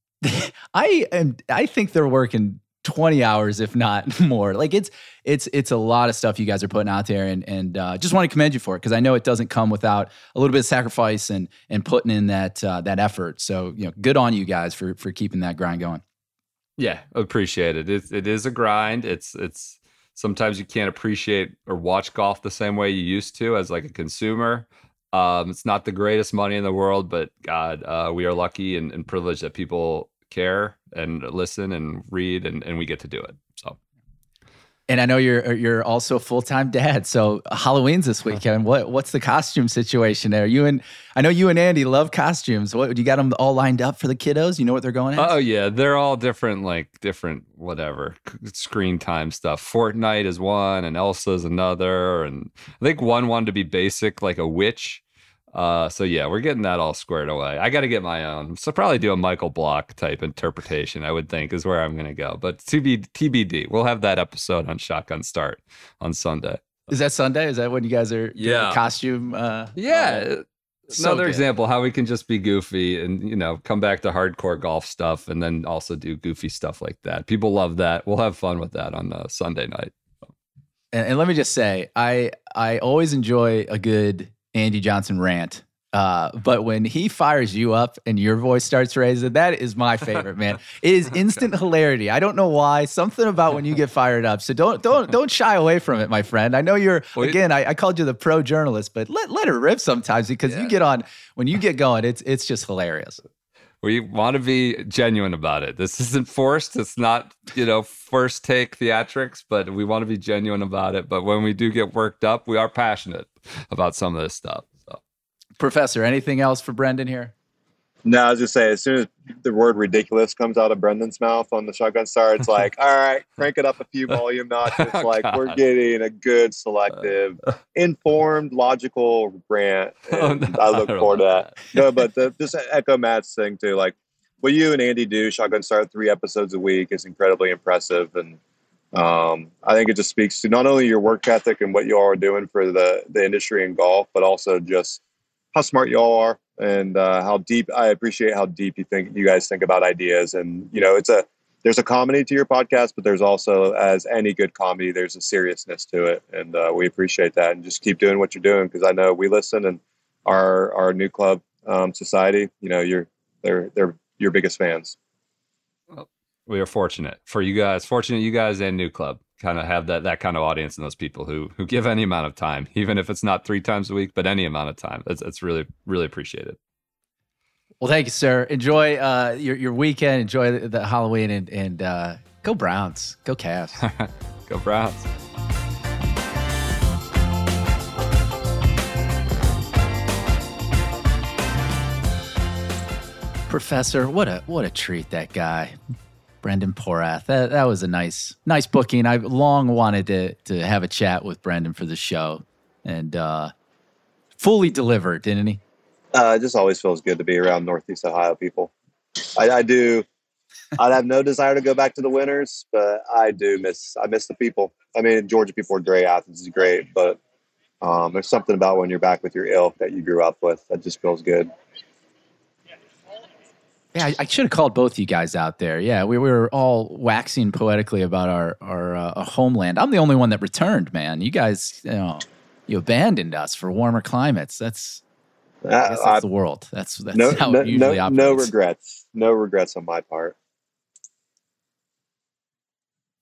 I am. I think they're working 20 hours if not more. Like it's it's it's a lot of stuff you guys are putting out there and and uh, just want to commend you for it because i know it doesn't come without a little bit of sacrifice and and putting in that uh, that effort. So you know good on you guys for for keeping that grind going. Yeah appreciate it. It, it is a grind. It's it's sometimes you can't appreciate or watch golf the same way you used to as like a consumer. Um, it's not the greatest money in the world but god uh, we are lucky and, and privileged that people care and listen and read and, and we get to do it so and I know you're uh, you're also a full time dad. So Halloween's this uh-huh. weekend. What what's the costume situation there? You and I know you and Andy love costumes. What you got them all lined up for the kiddos? You know what they're going at? Oh yeah, they're all different, like different whatever screen time stuff. Fortnite is one, and Elsa's another, and I think one wanted to be basic, like a witch. Uh, so yeah, we're getting that all squared away. I got to get my own. So probably do a Michael Block type interpretation. I would think is where I'm going to go. But to be TBD, we'll have that episode on Shotgun Start on Sunday. Is that Sunday? Is that when you guys are yeah costume? Uh, yeah. Uh, so Another good. example how we can just be goofy and you know come back to hardcore golf stuff and then also do goofy stuff like that. People love that. We'll have fun with that on uh, Sunday night. And, and let me just say, I I always enjoy a good Andy Johnson rant. Uh, but when he fires you up and your voice starts raising, that is my favorite, man. It is instant hilarity. I don't know why. Something about when you get fired up. So don't don't don't shy away from it, my friend. I know you're again. I, I called you the pro journalist, but let let it rip sometimes because yeah. you get on when you get going. It's it's just hilarious. We want to be genuine about it. This isn't forced. It's not, you know, first take theatrics, but we want to be genuine about it. But when we do get worked up, we are passionate about some of this stuff. So. Professor, anything else for Brendan here? No, I was just saying, as soon as the word ridiculous comes out of Brendan's mouth on the Shotgun Start, it's like, all right, crank it up a few volume notches. oh, like God. we're getting a good, selective, informed, logical rant. Oh, and no, I look I forward to that. that. no, but the, just echo Matt's thing too. Like what you and Andy do, shotgun start three episodes a week is incredibly impressive. And um, I think it just speaks to not only your work ethic and what you all are doing for the, the industry in golf, but also just how smart you all are and uh, how deep I appreciate how deep you think you guys think about ideas. And you know, it's a there's a comedy to your podcast, but there's also, as any good comedy, there's a seriousness to it, and uh, we appreciate that. And just keep doing what you're doing because I know we listen, and our our NewClub um, society, you know, you're they're they're your biggest fans. Well, we are fortunate for you guys, fortunate you guys and NewClub kind of have that that kind of audience and those people who who give any amount of time, even if it's not three times a week, but any amount of time. It's it's really really appreciated. Well, thank you, sir. Enjoy uh, your your weekend. Enjoy the, the Halloween and and uh, go Browns. Go Cavs. go Browns. Professor, what a what a treat that guy. Brendan Porath. That, that was a nice nice booking. I long wanted to to have a chat with Brendan for the show, and uh, fully delivered, didn't he? Uh, it just always feels good to be around Northeast Ohio people. I, I do. I have no desire to go back to the winters, but I do miss. I miss the people. I mean, Georgia people are great. Athens is great, but um, there's something about when you're back with your ilk that you grew up with that just feels good. Yeah, I, I should have called both you guys out there. Yeah, we, we were all waxing poetically about our our uh, homeland. I'm the only one that returned, man. You guys, you know, you abandoned us for warmer climates. That's uh, that's I, the world. That's that's no, how no, it usually no, operates. No regrets. No regrets on my part.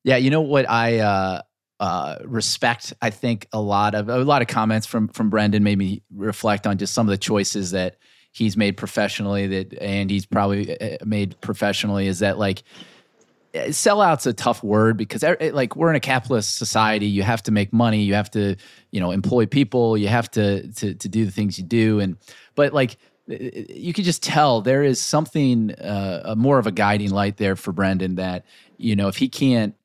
Yeah, you know what I uh, uh, respect. I think a lot of a lot of comments from from Brendan made me reflect on just some of the choices that he's made professionally that and he's probably uh, made professionally is that like sellout's a tough word because like we're in a capitalist society. You have to make money. You have to you know employ people. You have to to, to do the things you do. And but like you can just tell there is something uh, more of a guiding light there for Brendan that you know if he can't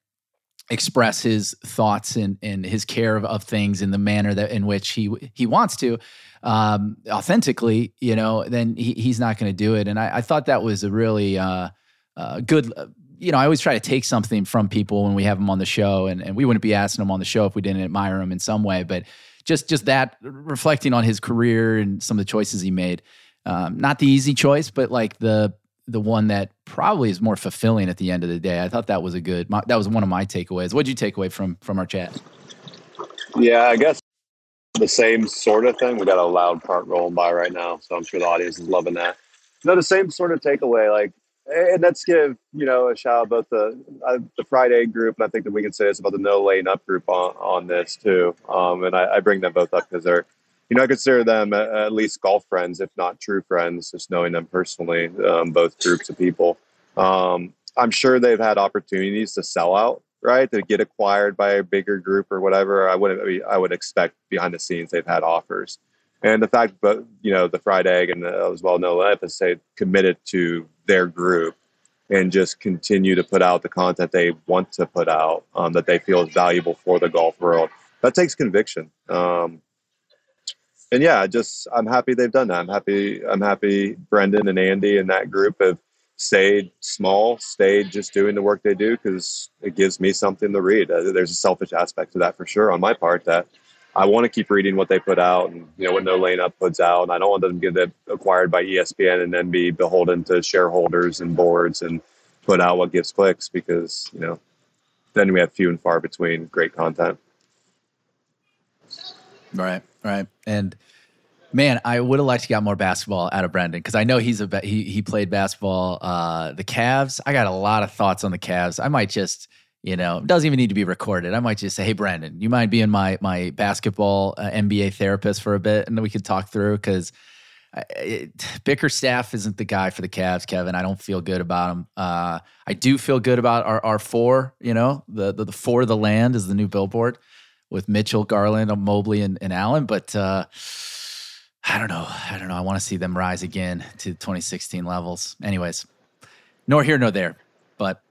express his thoughts and, and his care of, of things in the manner that in which he he wants to um, authentically, you know, then he, he's not going to do it. And I, I, thought that was a really uh, uh, good. You know, I always try to take something from people when we have them on the show, and, and we wouldn't be asking them on the show if we didn't admire them in some way. But just just that reflecting on his career and some of the choices he made, um, not the easy choice, but like the the one that probably is more fulfilling at the end of the day. I thought that was a good. My, that was one of my takeaways. What did you take away from from our chat? Yeah, I guess the same sort of thing. We got a loud part rolling by right now, so I'm sure the audience is loving that. No, the same sort of takeaway. Like, and let's give you know a shout out about the uh, the Fried Egg group, and I think that we can say this about the No Laying Up group on on this too. Um, and I, I bring them both up because they're you know, I consider them at least golf friends, if not true friends, just knowing them personally, um, both groups of people. Um, I'm sure they've had opportunities to sell out, right? To get acquired by a bigger group or whatever. I would I would expect behind the scenes they've had offers, and the fact, but you know, the fried egg and the, as well, no stayed committed to their group and just continue to put out the content they want to put out um, that they feel is valuable for the golf world. That takes conviction. Um, and yeah, just I'm happy they've done that. I'm happy. I'm happy. Brendan and Andy and that group have stayed small, stayed just doing the work they do because it gives me something to read. Uh, there's a selfish aspect to that for sure on my part that I want to keep reading what they put out and you know what No Laying Up puts out, and I don't want them to get acquired by ESPN and then be beholden to shareholders and boards and put out what gives clicks because you know then we have few and far between great content. Right, right, and man, I would have liked to get more basketball out of Brendan because I know he's a he he played basketball. Uh, the Cavs, I got a lot of thoughts on the Cavs. I might just you know doesn't even need to be recorded. I might just say, hey, Brendan, you mind being my my basketball uh, NBA therapist for a bit, and then we could talk through because. Bickerstaff isn't the guy for the Cavs, Kevin. I don't feel good about him. Uh, I do feel good about our, our four. You know, the, the the four of the land is the new billboard with Mitchell, Garland, Mobley, and, and Allen. But uh, I don't know. I don't know. I want to see them rise again to 2016 levels. Anyways, nor here nor there. But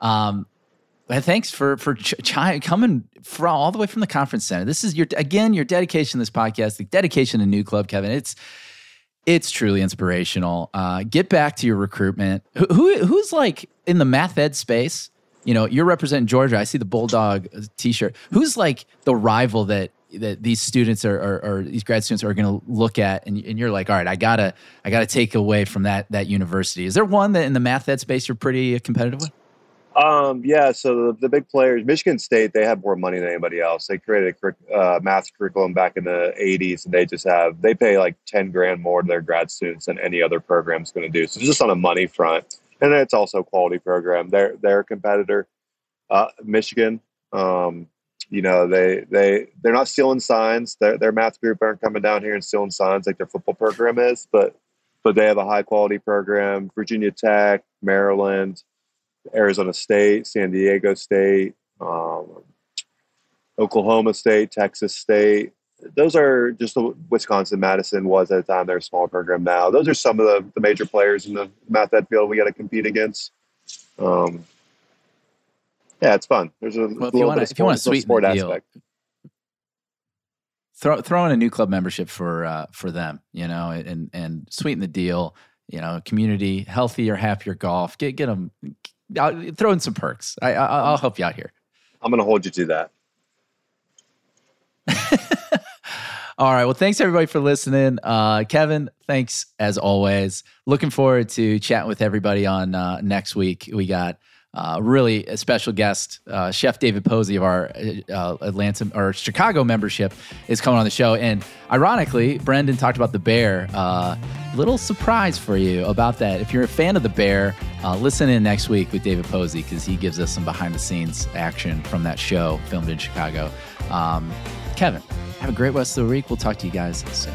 um, thanks for for ch- ch- coming from all the way from the conference center. This is your again your dedication to this podcast, the dedication to NewClub, Kevin. It's it's truly inspirational. Uh, get back to your recruitment. Who, who who's like in the math ed space? You know, you're representing Georgia. I see the Bulldog uh, T-shirt. Who's like the rival that that these students are, are or these grad students are going to look at, and, and you're like, all right, I gotta I gotta take away from that that university. Is there one that in the math ed space you're pretty competitive with? Um, yeah, so the, the, big players, Michigan State, they have more money than anybody else. They created a uh, math curriculum back in the 80s, and they just have, they pay like 10 grand more to their grad students than any other program is going to do. So just on a money front. And it's also a quality program. They're, they're a competitor. Uh, Michigan, um, you know, they, they, they're not stealing signs. Their, their math group aren't coming down here and stealing signs like their football program is, but, but they have a high quality program. Virginia Tech, Maryland, Arizona State, San Diego State, um, Oklahoma State, Texas State. Those are just the Wisconsin Madison was at the time. They're a small program now. Those are some of the, the major players in the math ed field we got to compete against. Um, yeah, it's fun. There's a well, if you want to, if you want to sweeten the deal, aspect. throw throw in a NewClub membership for uh, for them, you know, and and sweeten the deal. You know, community, healthier, happier golf. Get get them I'll throw in some perks. I, I will help you out here. I'm going to hold you to that. All right. Well, thanks everybody for listening. Uh, Kevin, thanks as always. Looking forward to chatting with everybody on uh, next week. We got uh, really a special guest, uh, Chef David Posey of our uh, Atlanta or Chicago membership is coming on the show. And ironically, Brendan talked about the bear. Uh, little surprise for you about that. If you're a fan of the bear, uh, listen in next week with David Posey because he gives us some behind the scenes action from that show filmed in Chicago. Um, Kevin. Have a great rest of the week. We'll talk to you guys soon.